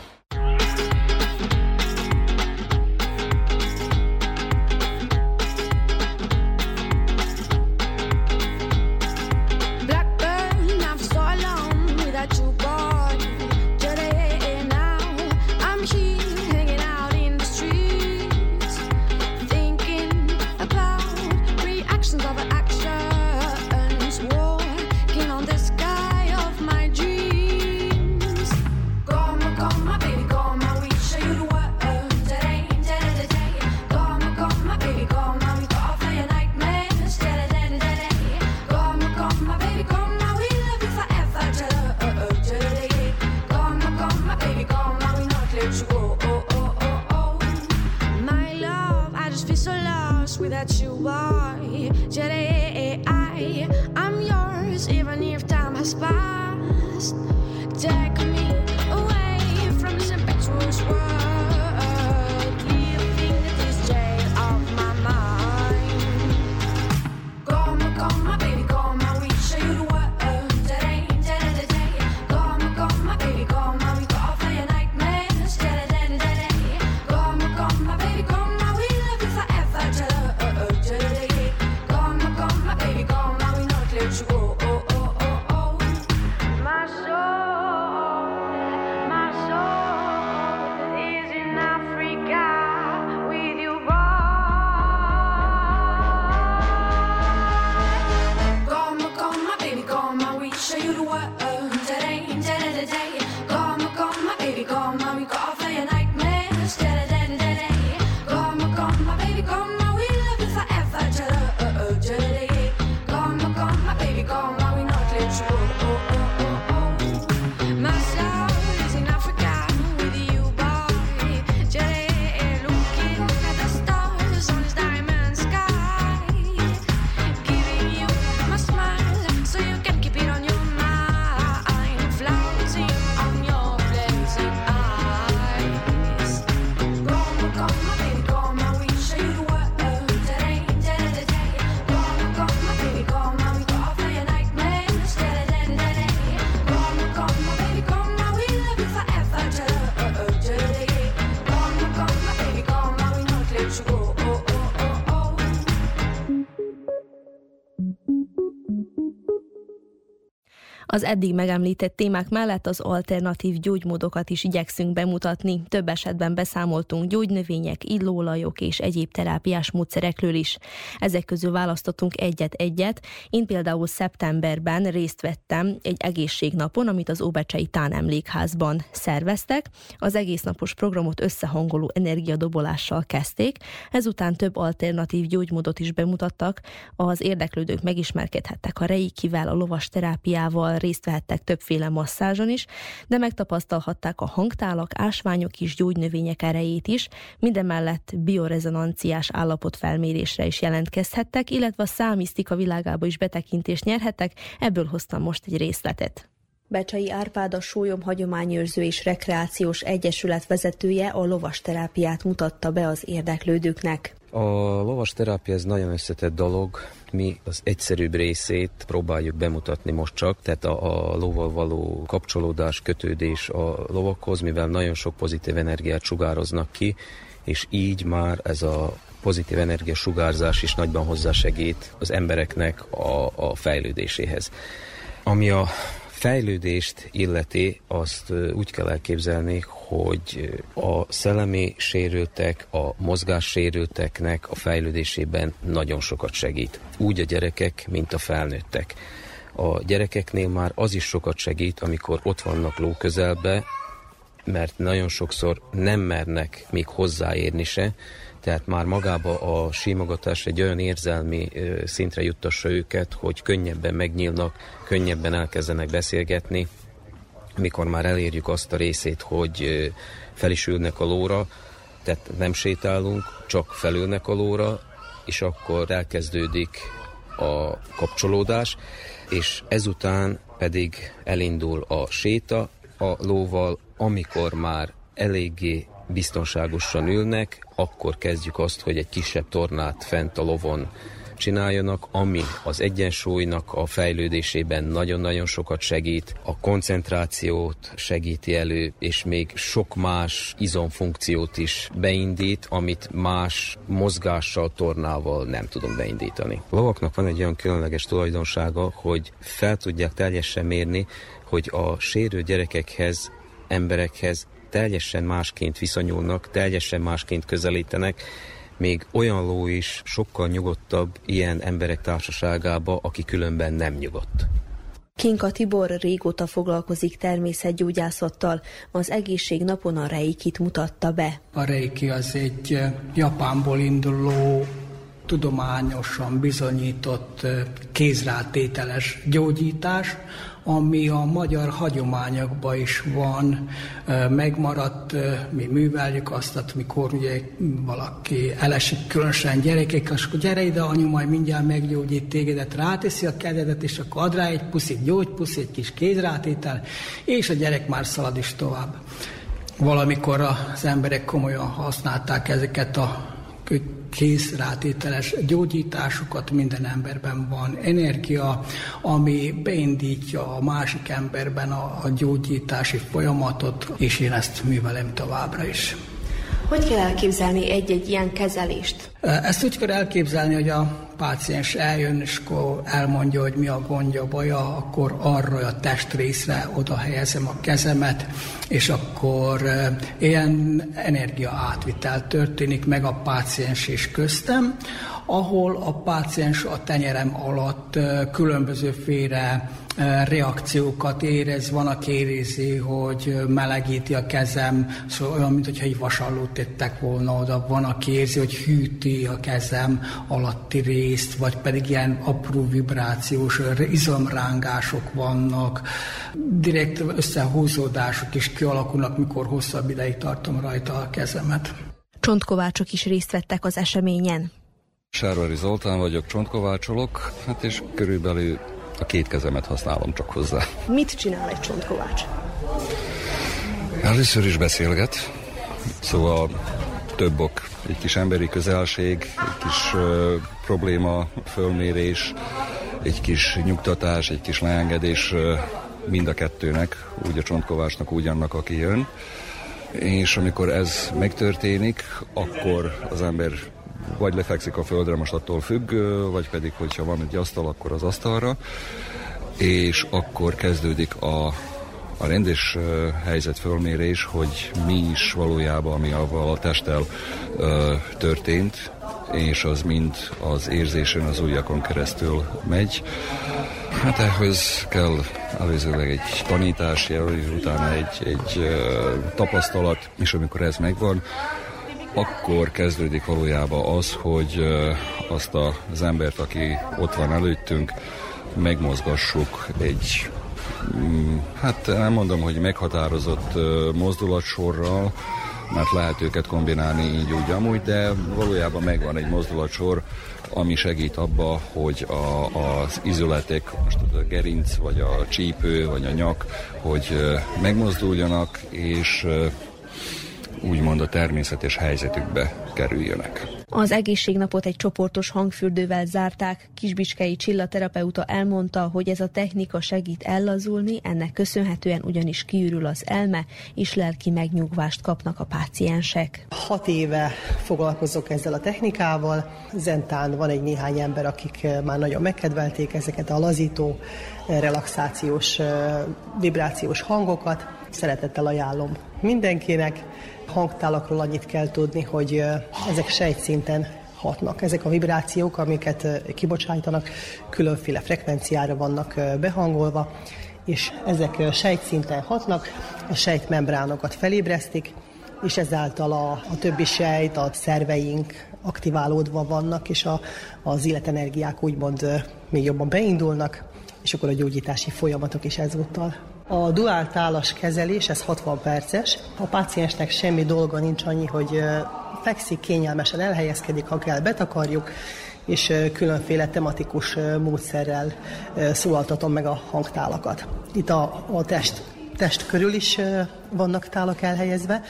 Az eddig megemlített témák mellett az alternatív gyógymódokat is igyekszünk bemutatni. Több esetben beszámoltunk gyógynövények, illóolajok és egyéb terápiás módszerekről is. Ezek közül választottunk egyet-egyet. Én például szeptemberben részt vettem egy egészségnapon, amit az Óbecsei Tán emlékházban szerveztek. Az egésznapos programot összehangoló energiadobolással kezdték, ezután több alternatív gyógymódot is bemutattak. Az érdeklődők megismerkedhettek a reikivel, a lovas terápiával, részt vehettek többféle masszázson is, de megtapasztalhatták a hangtálak, ásványok és gyógynövények erejét is, mindemellett biorezonanciás állapotfelmérésre is jelentkezhettek, illetve a számisztika világába is betekintést nyerhettek, ebből hoztam most egy részletet. Becsai Árpád a Sólyom Hagyományőrző és Rekreációs Egyesület vezetője a lovas terápiát mutatta be az érdeklődőknek. A lovas terápia ez nagyon összetett dolog. Mi az egyszerűbb részét próbáljuk bemutatni most csak, tehát a, a lóval való kapcsolódás, kötődés a lovakhoz, mivel nagyon sok pozitív energiát sugároznak ki, és így már ez a pozitív energia sugárzás is nagyban hozzásegít az embereknek a, a fejlődéséhez. Ami a fejlődést illeti, azt úgy kell elképzelni, hogy a szellemi sérültek, a mozgássérülteknek a fejlődésében nagyon sokat segít. Úgy a gyerekek, mint a felnőttek. A gyerekeknél már az is sokat segít, amikor ott vannak ló közelbe, mert nagyon sokszor nem mernek még hozzáérni se, tehát már magába a símogatás egy olyan érzelmi szintre juttassa őket, hogy könnyebben megnyílnak, könnyebben elkezdenek beszélgetni, mikor már elérjük azt a részét, hogy fel is ülnek a lóra, tehát nem sétálunk, csak felülnek a lóra, és akkor elkezdődik a kapcsolódás, és ezután pedig elindul a séta a lóval, amikor már eléggé biztonságosan ülnek, akkor kezdjük azt, hogy egy kisebb tornát fent a lovon csináljanak, ami az egyensúlynak a fejlődésében nagyon-nagyon sokat segít, a koncentrációt segíti elő, és még sok más izomfunkciót is beindít, amit más mozgással, tornával nem tudom beindítani. A lovaknak van egy olyan különleges tulajdonsága, hogy fel tudják teljesen mérni, hogy a sérő gyerekekhez, emberekhez teljesen másként viszonyulnak, teljesen másként közelítenek, még olyan ló is sokkal nyugodtabb ilyen emberek társaságába, aki különben nem nyugodt. Kinka Tibor régóta foglalkozik természetgyógyászattal, az egészségnapon a reikit mutatta be. A reiki az egy Japánból induló, tudományosan bizonyított kézrátételes gyógyítás, ami a magyar hagyományokban is van, megmaradt, mi műveljük azt, mikor ugye valaki elesik, különösen gyerekek, és akkor gyere ide, anyu majd mindjárt meggyógyít tégedet, ráteszi a kezedet, és akkor ad rá egy puszit, gyógypusz, egy kis kézrátétel, és a gyerek már szalad is tovább. Valamikor az emberek komolyan használták ezeket a készrátételes gyógyításokat minden emberben van. Energia, ami beindítja a másik emberben a, gyógyítási folyamatot, és én ezt művelem továbbra is. Hogy kell elképzelni egy-egy ilyen kezelést? Ezt úgy kell elképzelni, hogy a páciens eljön, és akkor elmondja, hogy mi a gondja, baja, akkor arra a testrészre oda helyezem a kezemet, és akkor ilyen energia átvitel történik meg a páciens és köztem, ahol a páciens a tenyerem alatt különbözőféle reakciókat érez, van, aki érzi, hogy melegíti a kezem, szóval olyan, mintha egy vasallót tettek volna oda, van, aki érzi, hogy hűti a kezem alatti részt, vagy pedig ilyen apró vibrációs izomrángások vannak, direkt összehúzódások is kialakulnak, mikor hosszabb ideig tartom rajta a kezemet. Csontkovácsok is részt vettek az eseményen. Sárvári Zoltán vagyok, csontkovácsolok, hát és körülbelül a két kezemet használom csak hozzá. Mit csinál egy csontkovács? Először is beszélget, szóval több ok, egy kis emberi közelség, egy kis uh, probléma fölmérés, egy kis nyugtatás, egy kis leengedés uh, mind a kettőnek, úgy a csontkovácsnak, úgy annak, aki jön. És amikor ez megtörténik, akkor az ember vagy lefekszik a földre, most attól függ, vagy pedig, hogyha van egy asztal, akkor az asztalra, és akkor kezdődik a, a rendes helyzet fölmérés, hogy mi is valójában, ami avval a testtel történt, és az mind az érzésen, az ujjakon keresztül megy. Hát ehhez kell előzőleg egy tanítás, utána egy, egy tapasztalat, és amikor ez megvan, akkor kezdődik valójában az, hogy azt az embert, aki ott van előttünk, megmozgassuk egy mm, hát nem mondom, hogy meghatározott mozdulatsorral, mert lehet őket kombinálni így úgy amúgy, de valójában megvan egy mozdulatsor, ami segít abba, hogy a, az izületek, most a gerinc, vagy a csípő, vagy a nyak, hogy megmozduljanak, és úgymond a természetes helyzetükbe kerüljönek. Az egészségnapot egy csoportos hangfürdővel zárták. Kisbicskei csillaterapeuta elmondta, hogy ez a technika segít ellazulni, ennek köszönhetően ugyanis kiürül az elme, és lelki megnyugvást kapnak a páciensek. Hat éve foglalkozok ezzel a technikával. Zentán van egy néhány ember, akik már nagyon megkedvelték ezeket a lazító, relaxációs, vibrációs hangokat. Szeretettel ajánlom mindenkinek. Hangtálakról annyit kell tudni, hogy ezek sejtszinten hatnak. Ezek a vibrációk, amiket kibocsájtanak, különféle frekvenciára vannak behangolva, és ezek sejtszinten hatnak, a sejtmembránokat felébresztik, és ezáltal a, a többi sejt, a szerveink aktiválódva vannak, és a, az életenergiák úgymond még jobban beindulnak, és akkor a gyógyítási folyamatok is ezúttal a duál tálas kezelés, ez 60 perces. A páciensnek semmi dolga nincs annyi, hogy fekszik, kényelmesen elhelyezkedik, ha kell, betakarjuk, és különféle tematikus módszerrel szólaltatom meg a hangtálakat. Itt a, a test, test körül is vannak tálak elhelyezve,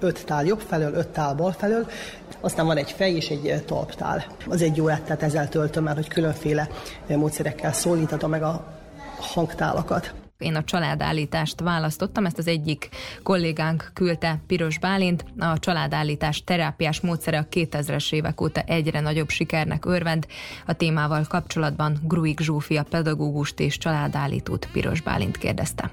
öt tál jobb felől, öt tál bal felől, aztán van egy fej és egy talptál. Az egy órát, tehát ezzel töltöm el, hogy különféle módszerekkel szólítatom meg a hangtálakat. Én a családállítást választottam, ezt az egyik kollégánk küldte Piros Bálint. A családállítás terápiás módszere a 2000-es évek óta egyre nagyobb sikernek örvend. A témával kapcsolatban Gruik Zsófia pedagógust és családállítót Piros Bálint kérdezte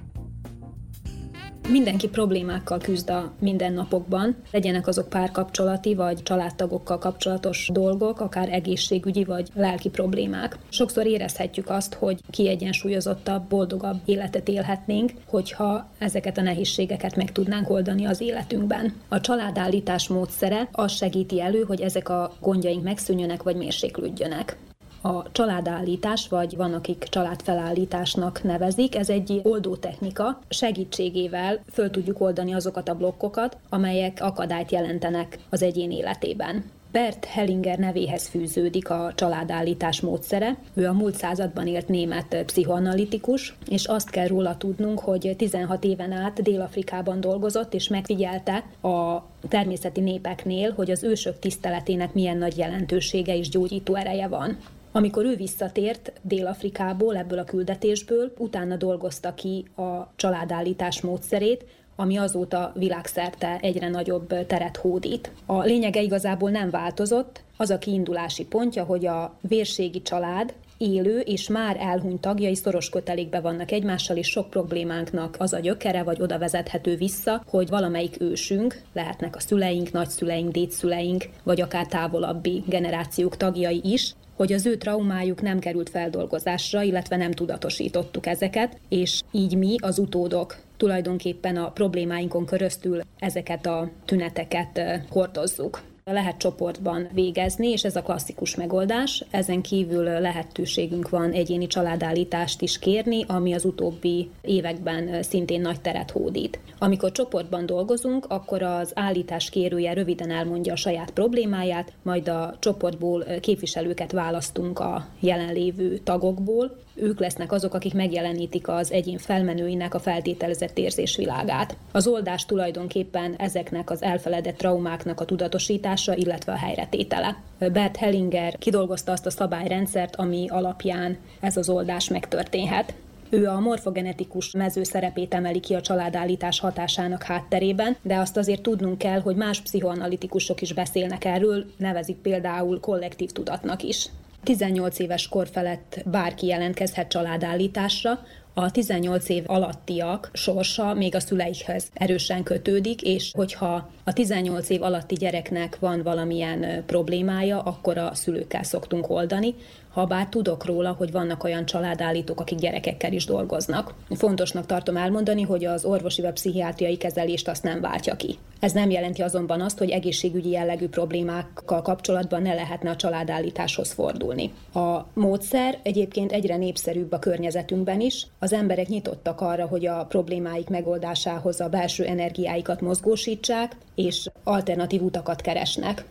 mindenki problémákkal küzd a mindennapokban, legyenek azok párkapcsolati vagy családtagokkal kapcsolatos dolgok, akár egészségügyi vagy lelki problémák. Sokszor érezhetjük azt, hogy kiegyensúlyozottabb, boldogabb életet élhetnénk, hogyha ezeket a nehézségeket meg tudnánk oldani az életünkben. A családállítás módszere az segíti elő, hogy ezek a gondjaink megszűnjönek vagy mérséklődjönek. A családállítás, vagy van, akik családfelállításnak nevezik, ez egy oldó technika. Segítségével föl tudjuk oldani azokat a blokkokat, amelyek akadályt jelentenek az egyén életében. Bert Hellinger nevéhez fűződik a családállítás módszere. Ő a múlt században élt német pszichoanalitikus, és azt kell róla tudnunk, hogy 16 éven át Dél-Afrikában dolgozott, és megfigyelte a természeti népeknél, hogy az ősök tiszteletének milyen nagy jelentősége és gyógyító ereje van. Amikor ő visszatért Dél-Afrikából, ebből a küldetésből, utána dolgozta ki a családállítás módszerét, ami azóta világszerte egyre nagyobb teret hódít. A lényege igazából nem változott, az a kiindulási pontja, hogy a vérségi család élő és már elhunyt tagjai szoros kötelékbe vannak egymással, és sok problémánknak az a gyökere, vagy oda vezethető vissza, hogy valamelyik ősünk, lehetnek a szüleink, nagyszüleink, dédszüleink, vagy akár távolabbi generációk tagjai is, hogy az ő traumájuk nem került feldolgozásra, illetve nem tudatosítottuk ezeket, és így mi, az utódok tulajdonképpen a problémáinkon köröztül ezeket a tüneteket hordozzuk lehet csoportban végezni, és ez a klasszikus megoldás. Ezen kívül lehetőségünk van egyéni családállítást is kérni, ami az utóbbi években szintén nagy teret hódít. Amikor csoportban dolgozunk, akkor az állítás kérője röviden elmondja a saját problémáját, majd a csoportból képviselőket választunk a jelenlévő tagokból, ők lesznek azok, akik megjelenítik az egyén felmenőinek a feltételezett érzésvilágát. Az oldás tulajdonképpen ezeknek az elfeledett traumáknak a tudatosítása, illetve a helyretétele. Bert Hellinger kidolgozta azt a szabályrendszert, ami alapján ez az oldás megtörténhet. Ő a morfogenetikus mező szerepét emeli ki a családállítás hatásának hátterében, de azt azért tudnunk kell, hogy más pszichoanalitikusok is beszélnek erről, nevezik például kollektív tudatnak is. 18 éves kor felett bárki jelentkezhet családállításra, a 18 év alattiak sorsa még a szüleikhez erősen kötődik, és hogyha a 18 év alatti gyereknek van valamilyen problémája, akkor a szülőkkel szoktunk oldani, ha bár tudok róla, hogy vannak olyan családállítók, akik gyerekekkel is dolgoznak. Fontosnak tartom elmondani, hogy az orvosi vagy pszichiátriai kezelést azt nem váltja ki. Ez nem jelenti azonban azt, hogy egészségügyi jellegű problémákkal kapcsolatban ne lehetne a családállításhoz fordulni. A módszer egyébként egyre népszerűbb a környezetünkben is. Az emberek nyitottak arra, hogy a problémáik megoldásához a belső energiáikat mozgósítsák, és alternatív utakat keresnek.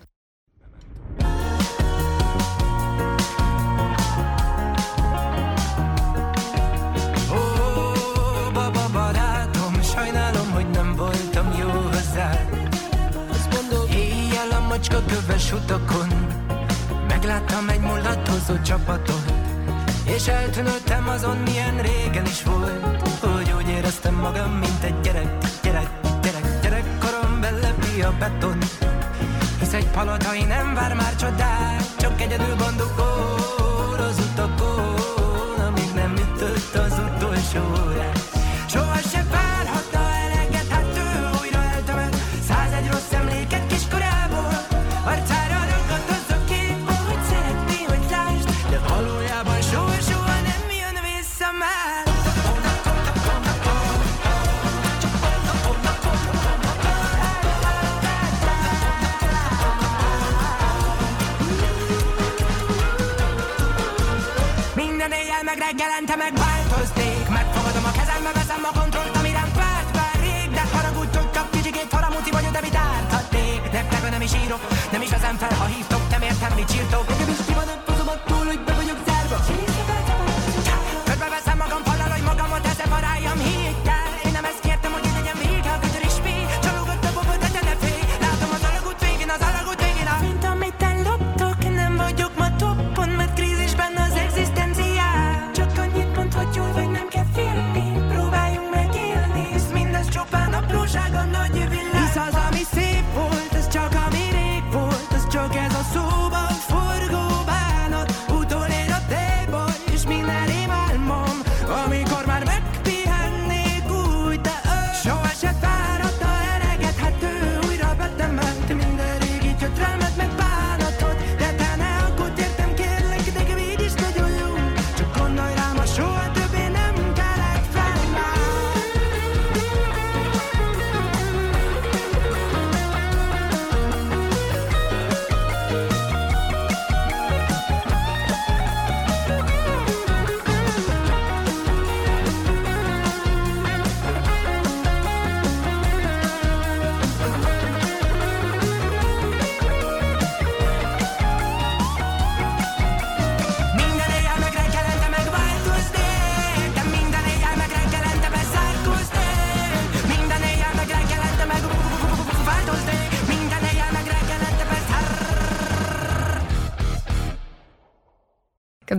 Köves utakon. Megláttam egy mulatozó csapatot És eltűnődtem azon, milyen régen is volt. Hogy úgy éreztem magam, mint egy gyerek, gyerek, gyerek, gyerekkorom belepi a beton. Hisz egy palotai nem vár már csodát Csak egyedül gondokol az utakon Amíg nem ütött az utolsó reggelente megváltoznék. Megfogadom a kezembe, veszem a kontrollt, ami rám várt már rég. De haragudj, hogy csak kicsikét faramuci vagyok, de mit árthatnék? Nektek nem is írok, nem is vezem fel, ha hívtok Nem értem, mit csírtok. Nekem is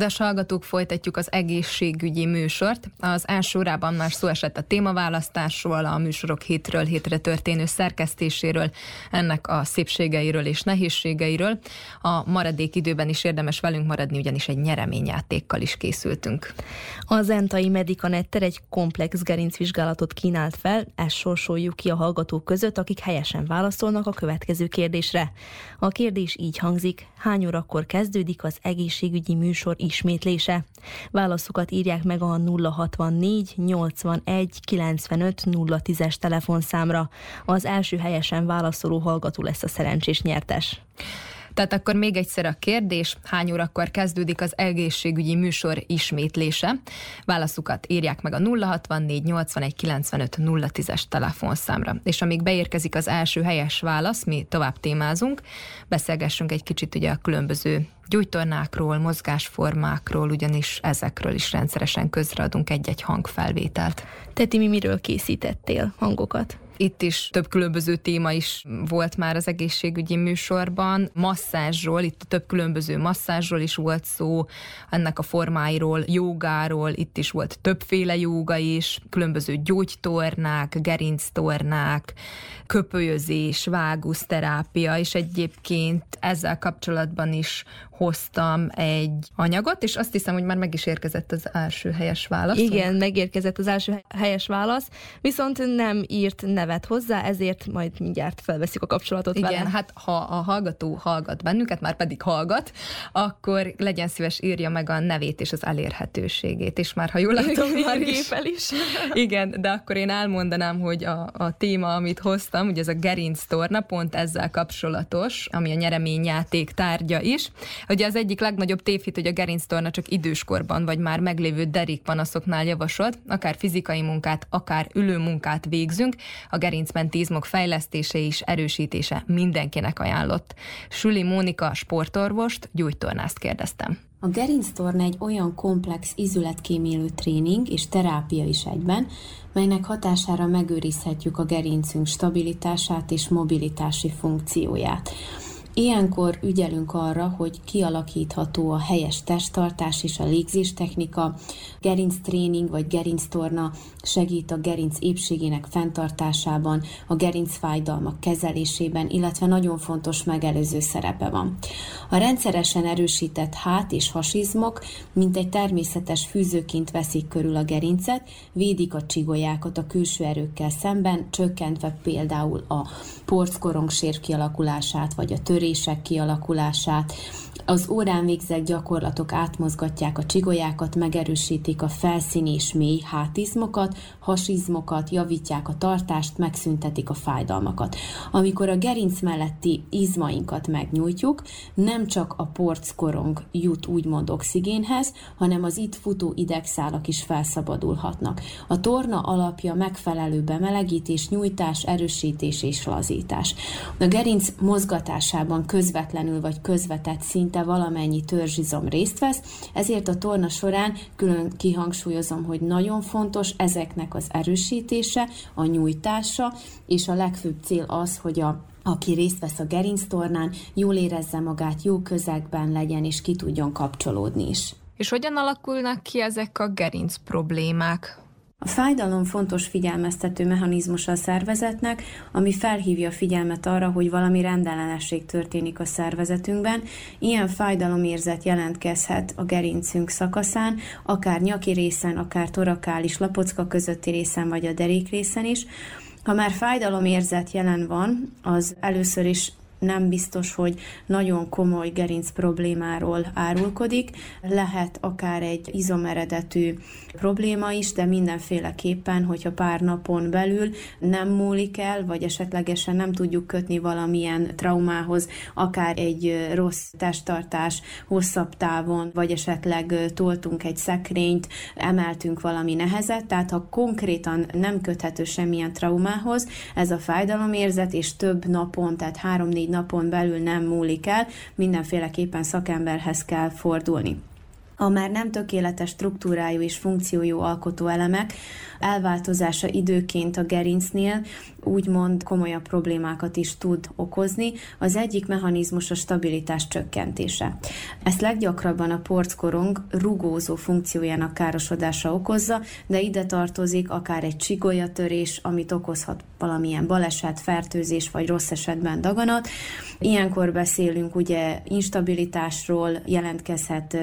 Kedves hallgatók, folytatjuk az egészségügyi műsort. Az első órában már szó esett a témaválasztásról, a műsorok hétről hétre történő szerkesztéséről, ennek a szépségeiről és nehézségeiről. A maradék időben is érdemes velünk maradni, ugyanis egy nyereményjátékkal is készültünk. Az Entai Medicanetter egy komplex gerincvizsgálatot kínált fel, ezt sorsoljuk ki a hallgatók között, akik helyesen válaszolnak a következő kérdésre. A kérdés így hangzik, hány órakor kezdődik az egészségügyi műsor ismétlése? Válaszokat írják meg a 064 81 95 010-es telefonszámra. Az első helyesen válaszoló hallgató lesz a szerencsés nyertes. Tehát akkor még egyszer a kérdés, hány órakor kezdődik az egészségügyi műsor ismétlése? Válaszukat írják meg a 064 81 95 010-es telefonszámra. És amíg beérkezik az első helyes válasz, mi tovább témázunk, beszélgessünk egy kicsit ugye a különböző gyújtornákról, mozgásformákról, ugyanis ezekről is rendszeresen közreadunk egy-egy hangfelvételt. Te Timi, miről készítettél hangokat? Itt is több különböző téma is volt már az egészségügyi műsorban. Masszázsról, itt több különböző masszázsról is volt szó, ennek a formáiról, jogáról, itt is volt többféle jóga is, különböző gyógytornák, gerinctornák, köpölyözés, váguszterápia, és egyébként ezzel kapcsolatban is hoztam egy anyagot, és azt hiszem, hogy már meg is érkezett az első helyes válasz. Igen, megérkezett az első helyes válasz, viszont nem írt nevet hozzá, ezért majd mindjárt felveszik a kapcsolatot Igen, vele. hát ha a hallgató hallgat bennünket, már pedig hallgat, akkor legyen szíves írja meg a nevét és az elérhetőségét, és már ha jól látom, Igen, már gépel is. Igen, de akkor én elmondanám, hogy a, a téma, amit hoztam, ugye ez a gerinc torna, pont ezzel kapcsolatos, ami a nyereményjáték tárgya is. Ugye az egyik legnagyobb tévhit, hogy a gerinc torna csak időskorban, vagy már meglévő derékpanaszoknál javasolt, akár fizikai munkát, akár ülő munkát végzünk, a gerincmenti izmok fejlesztése és erősítése mindenkinek ajánlott. Süli Mónika sportorvost, gyújtornást kérdeztem. A gerinctorna egy olyan komplex izületkémélő tréning és terápia is egyben, melynek hatására megőrizhetjük a gerincünk stabilitását és mobilitási funkcióját. Ilyenkor ügyelünk arra, hogy kialakítható a helyes testtartás és a légzés technika, gerinc tréning vagy gerinctorna segít a gerinc épségének fenntartásában, a gerinc fájdalmak kezelésében, illetve nagyon fontos megelőző szerepe van. A rendszeresen erősített hát és hasizmok, mint egy természetes fűzőként veszik körül a gerincet, védik a csigolyákat a külső erőkkel szemben, csökkentve például a porckorongsér kialakulását, vagy a törések kialakulását, az órán végzett gyakorlatok átmozgatják a csigolyákat, megerősítik a felszíni és mély hátizmokat, hasizmokat, javítják a tartást, megszüntetik a fájdalmakat. Amikor a gerinc melletti izmainkat megnyújtjuk, nem csak a porckorong jut úgymond oxigénhez, hanem az itt futó idegszálak is felszabadulhatnak. A torna alapja megfelelő bemelegítés, nyújtás, erősítés és lazítás. A gerinc mozgatásában közvetlenül vagy közvetett szinte valamennyi törzsizom részt vesz, ezért a torna során külön kihangsúlyozom, hogy nagyon fontos ezeknek az erősítése, a nyújtása, és a legfőbb cél az, hogy a aki részt vesz a gerinctornán, jól érezze magát, jó közegben legyen, és ki tudjon kapcsolódni is. És hogyan alakulnak ki ezek a gerinc problémák? A fájdalom fontos figyelmeztető mechanizmus a szervezetnek, ami felhívja a figyelmet arra, hogy valami rendellenesség történik a szervezetünkben. Ilyen fájdalomérzet jelentkezhet a gerincünk szakaszán, akár nyaki részen, akár torakális lapocka közötti részen, vagy a derék részen is. Ha már fájdalomérzet jelen van, az először is nem biztos, hogy nagyon komoly gerinc problémáról árulkodik. Lehet akár egy izomeredetű probléma is, de mindenféleképpen, hogyha pár napon belül nem múlik el, vagy esetlegesen nem tudjuk kötni valamilyen traumához, akár egy rossz testtartás hosszabb távon, vagy esetleg toltunk egy szekrényt, emeltünk valami nehezet, tehát ha konkrétan nem köthető semmilyen traumához, ez a fájdalomérzet, és több napon, tehát három-négy napon belül nem múlik el, mindenféleképpen szakemberhez kell fordulni. A már nem tökéletes struktúrájú és funkciójú alkotóelemek elváltozása időként a gerincnél úgymond komolyabb problémákat is tud okozni. Az egyik mechanizmus a stabilitás csökkentése. Ezt leggyakrabban a porckorong rugózó funkciójának károsodása okozza, de ide tartozik akár egy csigolyatörés, amit okozhat valamilyen baleset, fertőzés vagy rossz esetben daganat. Ilyenkor beszélünk ugye instabilitásról, jelentkezhet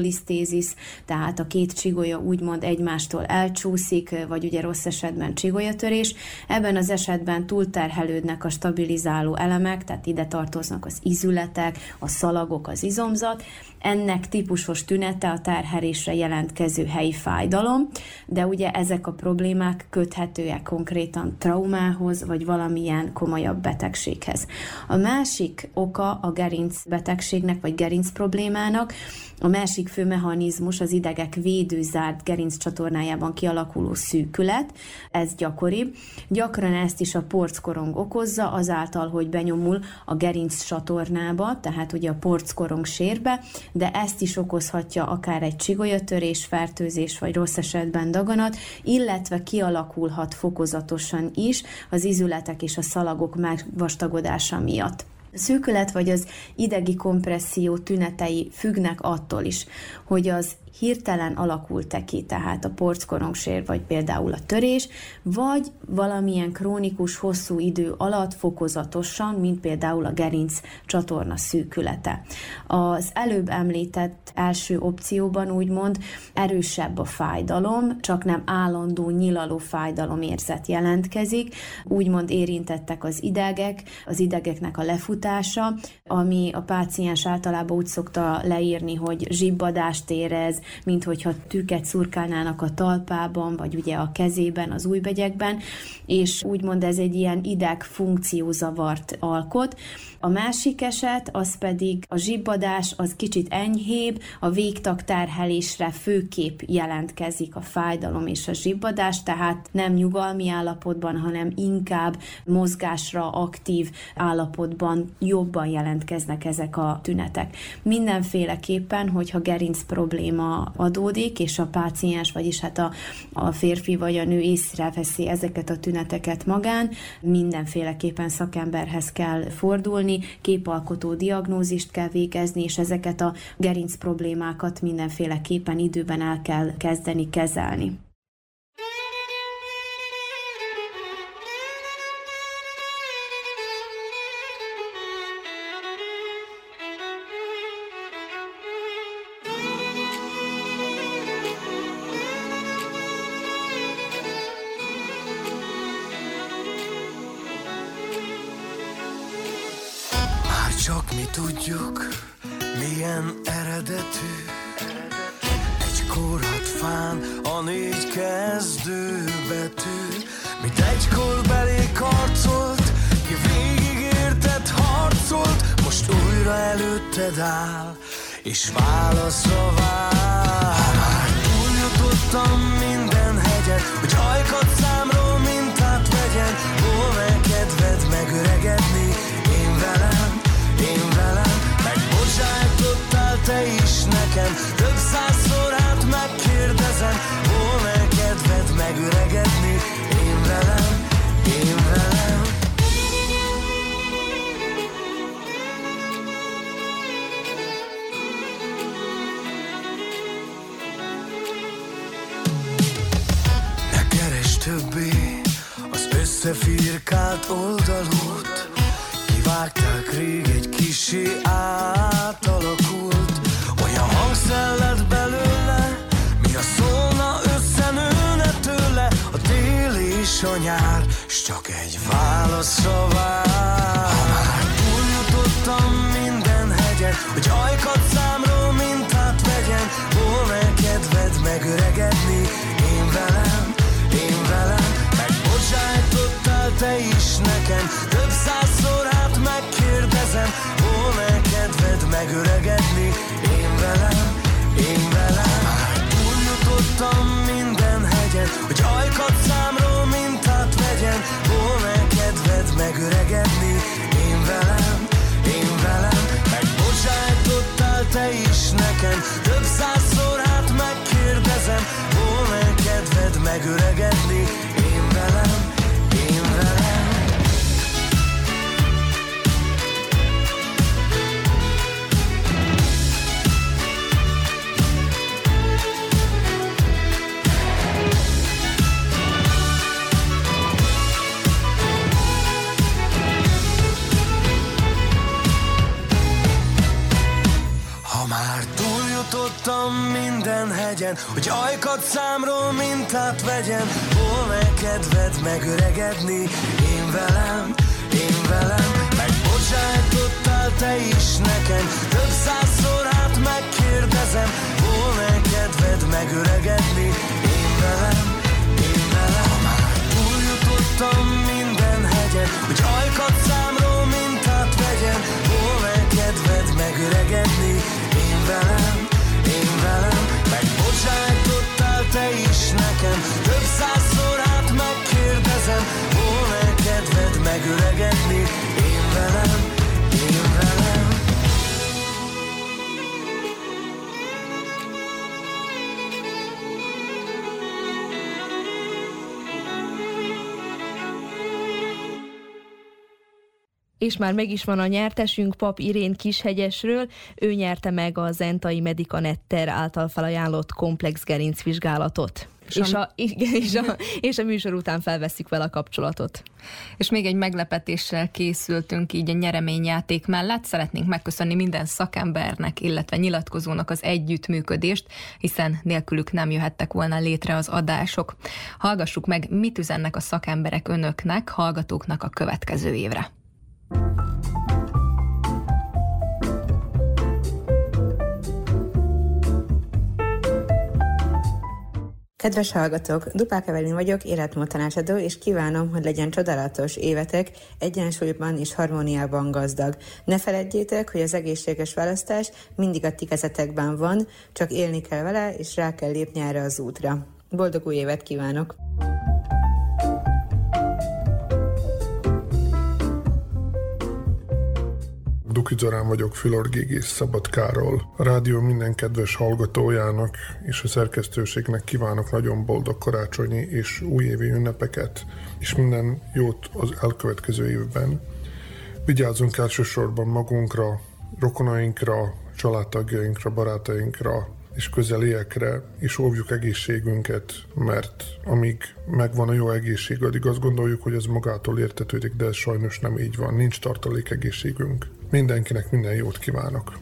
spondylolisztézis, tehát a két csigolya úgymond egymástól elcsúszik, vagy ugye rossz esetben csigolyatörés. Ebben az esetben túlterhelődnek a stabilizáló elemek, tehát ide tartoznak az izületek, a szalagok, az izomzat, ennek típusos tünete a terhelésre jelentkező helyi fájdalom, de ugye ezek a problémák köthetőek konkrétan traumához, vagy valamilyen komolyabb betegséghez. A másik oka a gerinc betegségnek, vagy gerinc problémának, a másik fő mechanizmus az idegek védőzárt gerinc csatornájában kialakuló szűkület, ez gyakori. Gyakran ezt is a porckorong okozza, azáltal, hogy benyomul a gerinc csatornába, tehát ugye a porckorong sérbe, de ezt is okozhatja akár egy csigolyatörés, fertőzés vagy rossz esetben daganat, illetve kialakulhat fokozatosan is az izületek és a szalagok megvastagodása miatt. A szűkület vagy az idegi kompresszió tünetei függnek attól is, hogy az hirtelen alakult-e ki, tehát a porckorongsér, vagy például a törés, vagy valamilyen krónikus hosszú idő alatt fokozatosan, mint például a gerinc csatorna szűkülete. Az előbb említett első opcióban úgymond erősebb a fájdalom, csak nem állandó nyilaló fájdalom érzet jelentkezik, úgymond érintettek az idegek, az idegeknek a lefutása, ami a páciens általában úgy szokta leírni, hogy zsibbadást érez, mint hogyha tüket szurkálnának a talpában, vagy ugye a kezében, az újbegyekben, és úgymond ez egy ilyen ideg funkciózavart alkot. A másik eset, az pedig a zsibbadás, az kicsit enyhébb, a végtag terhelésre főkép jelentkezik a fájdalom és a zsibbadás, tehát nem nyugalmi állapotban, hanem inkább mozgásra aktív állapotban jobban jelentkeznek ezek a tünetek. Mindenféleképpen, hogyha gerinc probléma adódik, és a páciens, vagyis hát a, a férfi vagy a nő észreveszi ezeket a tüneteket magán, mindenféleképpen szakemberhez kell fordulni, képalkotó diagnózist kell végezni, és ezeket a gerinc problémákat mindenféleképpen időben el kell kezdeni kezelni. Tudjuk, milyen eredetű. Egy korhat fán a négy kezdő betű. Mint egykor belék harcolt, ki végig érted harcolt Most újra előtted áll, és válaszra vár. Túljutottam nekem. Több százszor hát megkérdezem Volna kedved megöregedni? Én velem, én velem. Ne keresd többé az összefirkált oldalút Kivágták rég egy kisé hangszell lett belőle. Mi a szólna összenőne tőle? A tél és a nyár S csak egy válaszra vár. Ha már túljutottam minden hegyet Hogy ajkat számról mintát vegyen. Volna kedved megöregedni? Én velem, én velem. Megbocsájtottál te is nekem Több százszor hát megkérdezem. Volna kedved megöregedni? Én velem, Átúsztam minden hegyen, hogy ajkad számról mintát vegyen, hol kedved megöregedni, én velem, én velem, megbocsájtottál te is nekem, több százszor hát megkérdezem, hol kedved megöregedni, hegyen, hogy ajkat számról mintát vegyen. Volna kedved megöregedni, én velem, én velem. Megbocsájtottál te is nekem, több százszor át megkérdezem. Volna kedved megöregedni, én velem, én velem. Ha már minden hegyen, hogy ajkat számról mintát vegyen. Volna kedved megöregedni, én velem. Megbocsájtottál te is nekem, több százszor át megkérdezem. Volna kedved megöregedni, És már meg is van a nyertesünk, Pap Irén Kishegyesről. Ő nyerte meg a Zentai Medicanetter által felajánlott komplex gerincvizsgálatot. És, és, a, igen, és, a, és a műsor után felveszik vele a kapcsolatot. És még egy meglepetéssel készültünk így a nyereményjáték mellett. Szeretnénk megköszönni minden szakembernek, illetve nyilatkozónak az együttműködést, hiszen nélkülük nem jöhettek volna létre az adások. Hallgassuk meg, mit üzennek a szakemberek önöknek, hallgatóknak a következő évre. Kedves hallgatók, Dupák Evelin vagyok, életmód tanácsadó, és kívánom, hogy legyen csodálatos évetek, egyensúlyban és harmóniában gazdag. Ne feledjétek, hogy az egészséges választás mindig a ti van, csak élni kell vele, és rá kell lépni erre az útra. Boldog új évet kívánok! Duki Zorán vagyok, Fülorgégész Szabadkáról. A rádió minden kedves hallgatójának és a szerkesztőségnek kívánok nagyon boldog karácsonyi és újévi ünnepeket, és minden jót az elkövetkező évben. Vigyázzunk elsősorban magunkra, rokonainkra, családtagjainkra, barátainkra, és közeliekre, és óvjuk egészségünket, mert amíg megvan a jó egészség, addig azt gondoljuk, hogy ez magától értetődik, de ez sajnos nem így van, nincs tartalék egészségünk. Mindenkinek minden jót kívánok!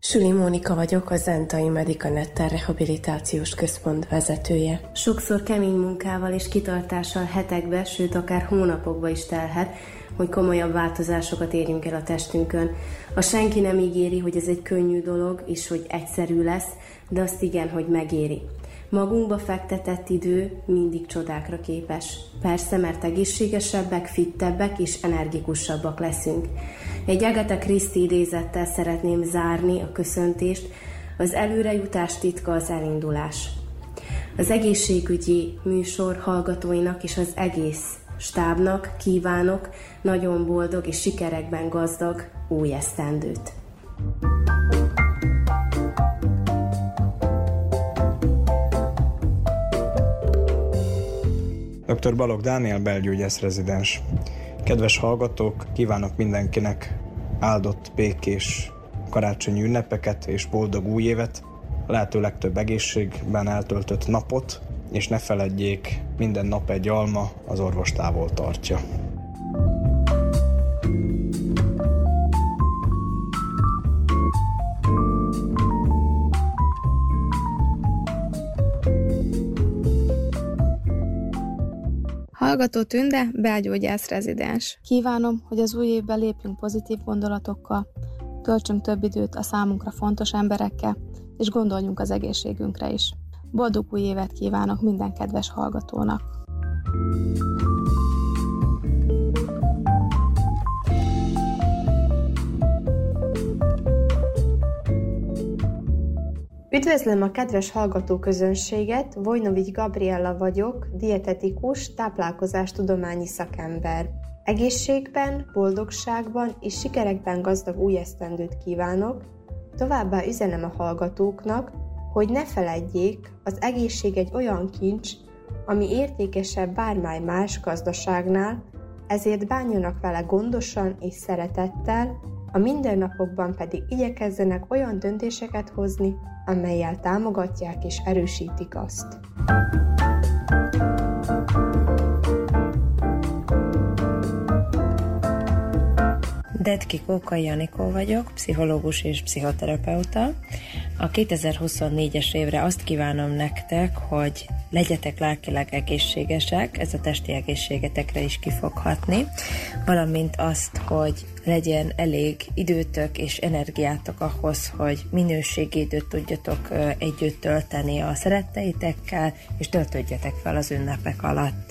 Süli Mónika vagyok, a Zentai Medicanetter Rehabilitációs Központ vezetője. Sokszor kemény munkával és kitartással hetekbe, sőt akár hónapokba is telhet, hogy komolyabb változásokat érjünk el a testünkön. A senki nem ígéri, hogy ez egy könnyű dolog, és hogy egyszerű lesz, de azt igen, hogy megéri. Magunkba fektetett idő mindig csodákra képes. Persze, mert egészségesebbek, fittebbek és energikusabbak leszünk. Egy Agatha Christie idézettel szeretném zárni a köszöntést, az előrejutás titka az elindulás. Az egészségügyi műsor hallgatóinak és az egész stábnak kívánok nagyon boldog és sikerekben gazdag új esztendőt. Dr. Balog Dániel belgyógyász rezidens. Kedves hallgatók, kívánok mindenkinek áldott, békés karácsonyi ünnepeket és boldog új évet, lehető legtöbb egészségben eltöltött napot, és ne feledjék, minden nap egy alma az orvos távol tartja. Hallgató Tünde, belgyógyász rezidens. Kívánom, hogy az új évben lépjünk pozitív gondolatokkal, töltsünk több időt a számunkra fontos emberekkel, és gondoljunk az egészségünkre is. Boldog új évet kívánok minden kedves hallgatónak! Üdvözlöm a kedves hallgató közönséget, Vojnovics Gabriella vagyok, dietetikus, táplálkozás tudományi szakember. Egészségben, boldogságban és sikerekben gazdag új esztendőt kívánok, továbbá üzenem a hallgatóknak, hogy ne feledjék, az egészség egy olyan kincs, ami értékesebb bármely más gazdaságnál, ezért bánjanak vele gondosan és szeretettel, a mindennapokban pedig igyekezzenek olyan döntéseket hozni, amelyel támogatják és erősítik azt. Detki Kóka Janikó vagyok, pszichológus és pszichoterapeuta. A 2024-es évre azt kívánom nektek, hogy legyetek lelkileg egészségesek, ez a testi egészségetekre is ki fog hatni, valamint azt, hogy legyen elég időtök és energiátok ahhoz, hogy minőségi időt tudjatok együtt tölteni a szeretteitekkel, és töltődjetek fel az ünnepek alatt.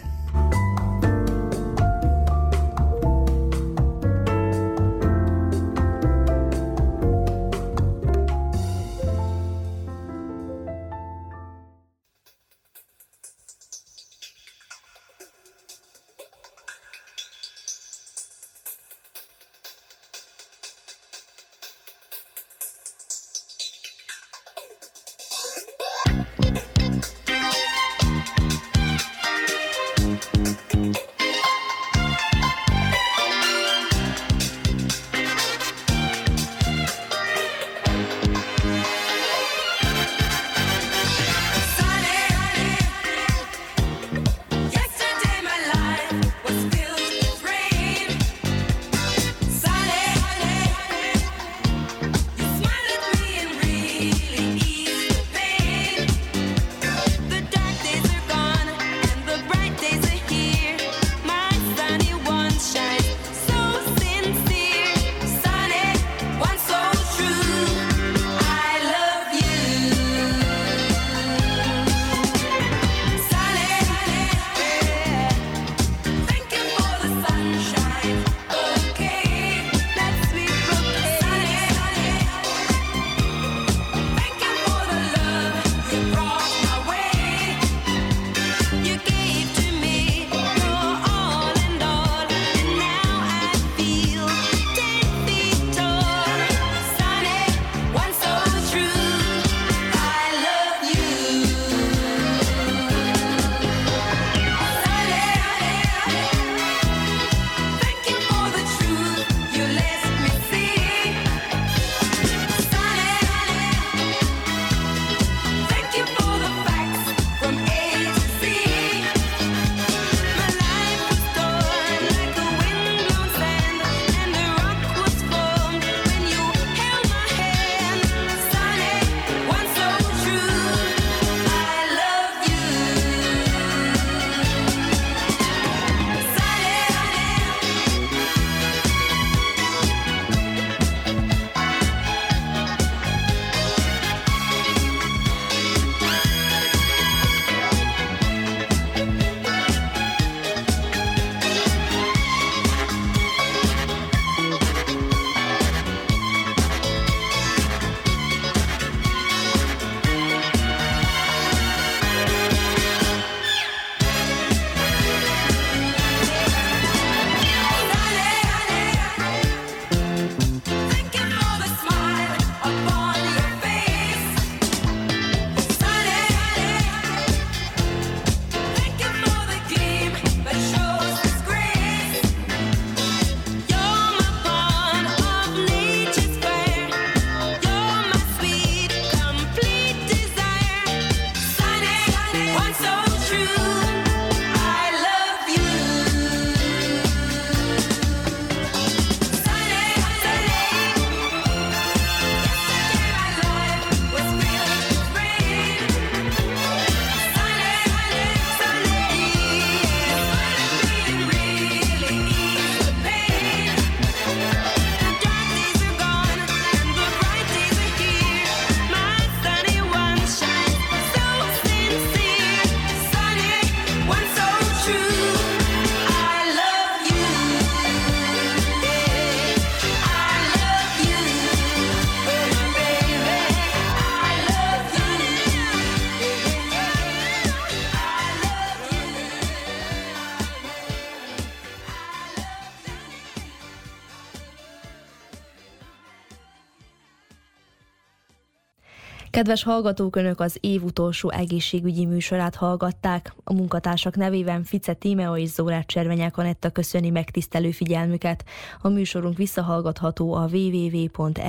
Kedves hallgatók, Önök az év utolsó egészségügyi műsorát hallgatták. A munkatársak nevében Fice Tímea és Zórát Cservenyák Anetta köszöni megtisztelő figyelmüket. A műsorunk visszahallgatható a www.rtv.rs.hu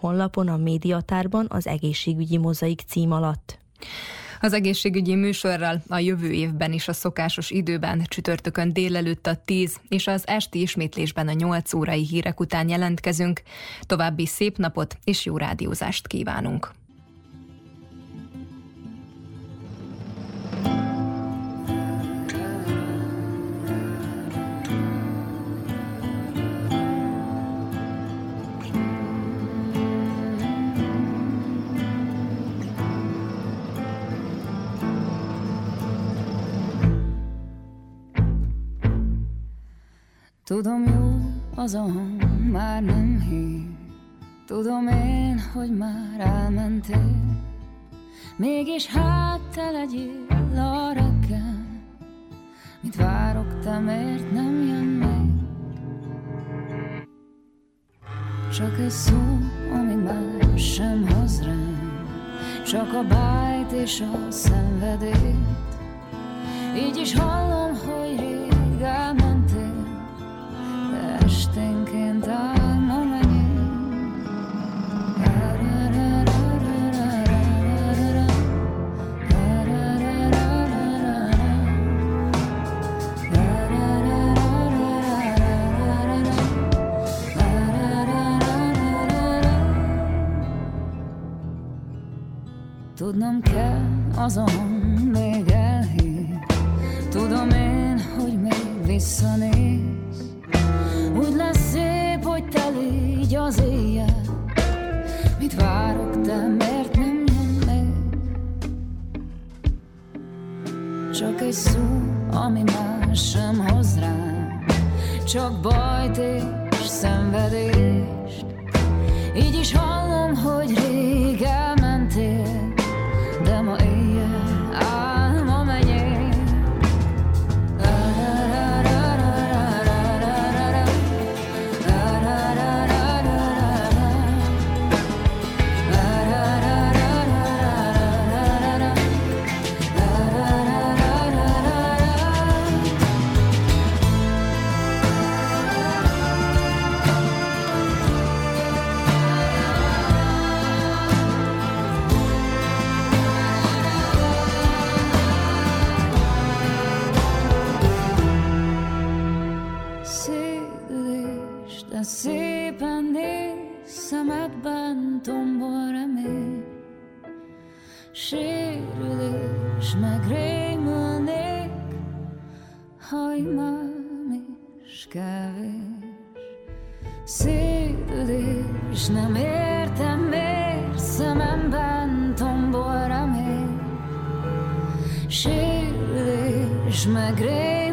honlapon a médiatárban az egészségügyi mozaik cím alatt. Az egészségügyi műsorral a jövő évben is a szokásos időben csütörtökön délelőtt a 10 és az esti ismétlésben a 8 órai hírek után jelentkezünk. További szép napot és jó rádiózást kívánunk! Tudom jó az a hang, már nem hív Tudom én, hogy már elmentél. Mégis hát te legyél a reggel. Mit várok, te miért nem jön még Csak egy szó, ami már sem hoz rám. Csak a bájt és a szenvedélyt Így is hallom, hogy rég Tudnom kell azon még esmagrei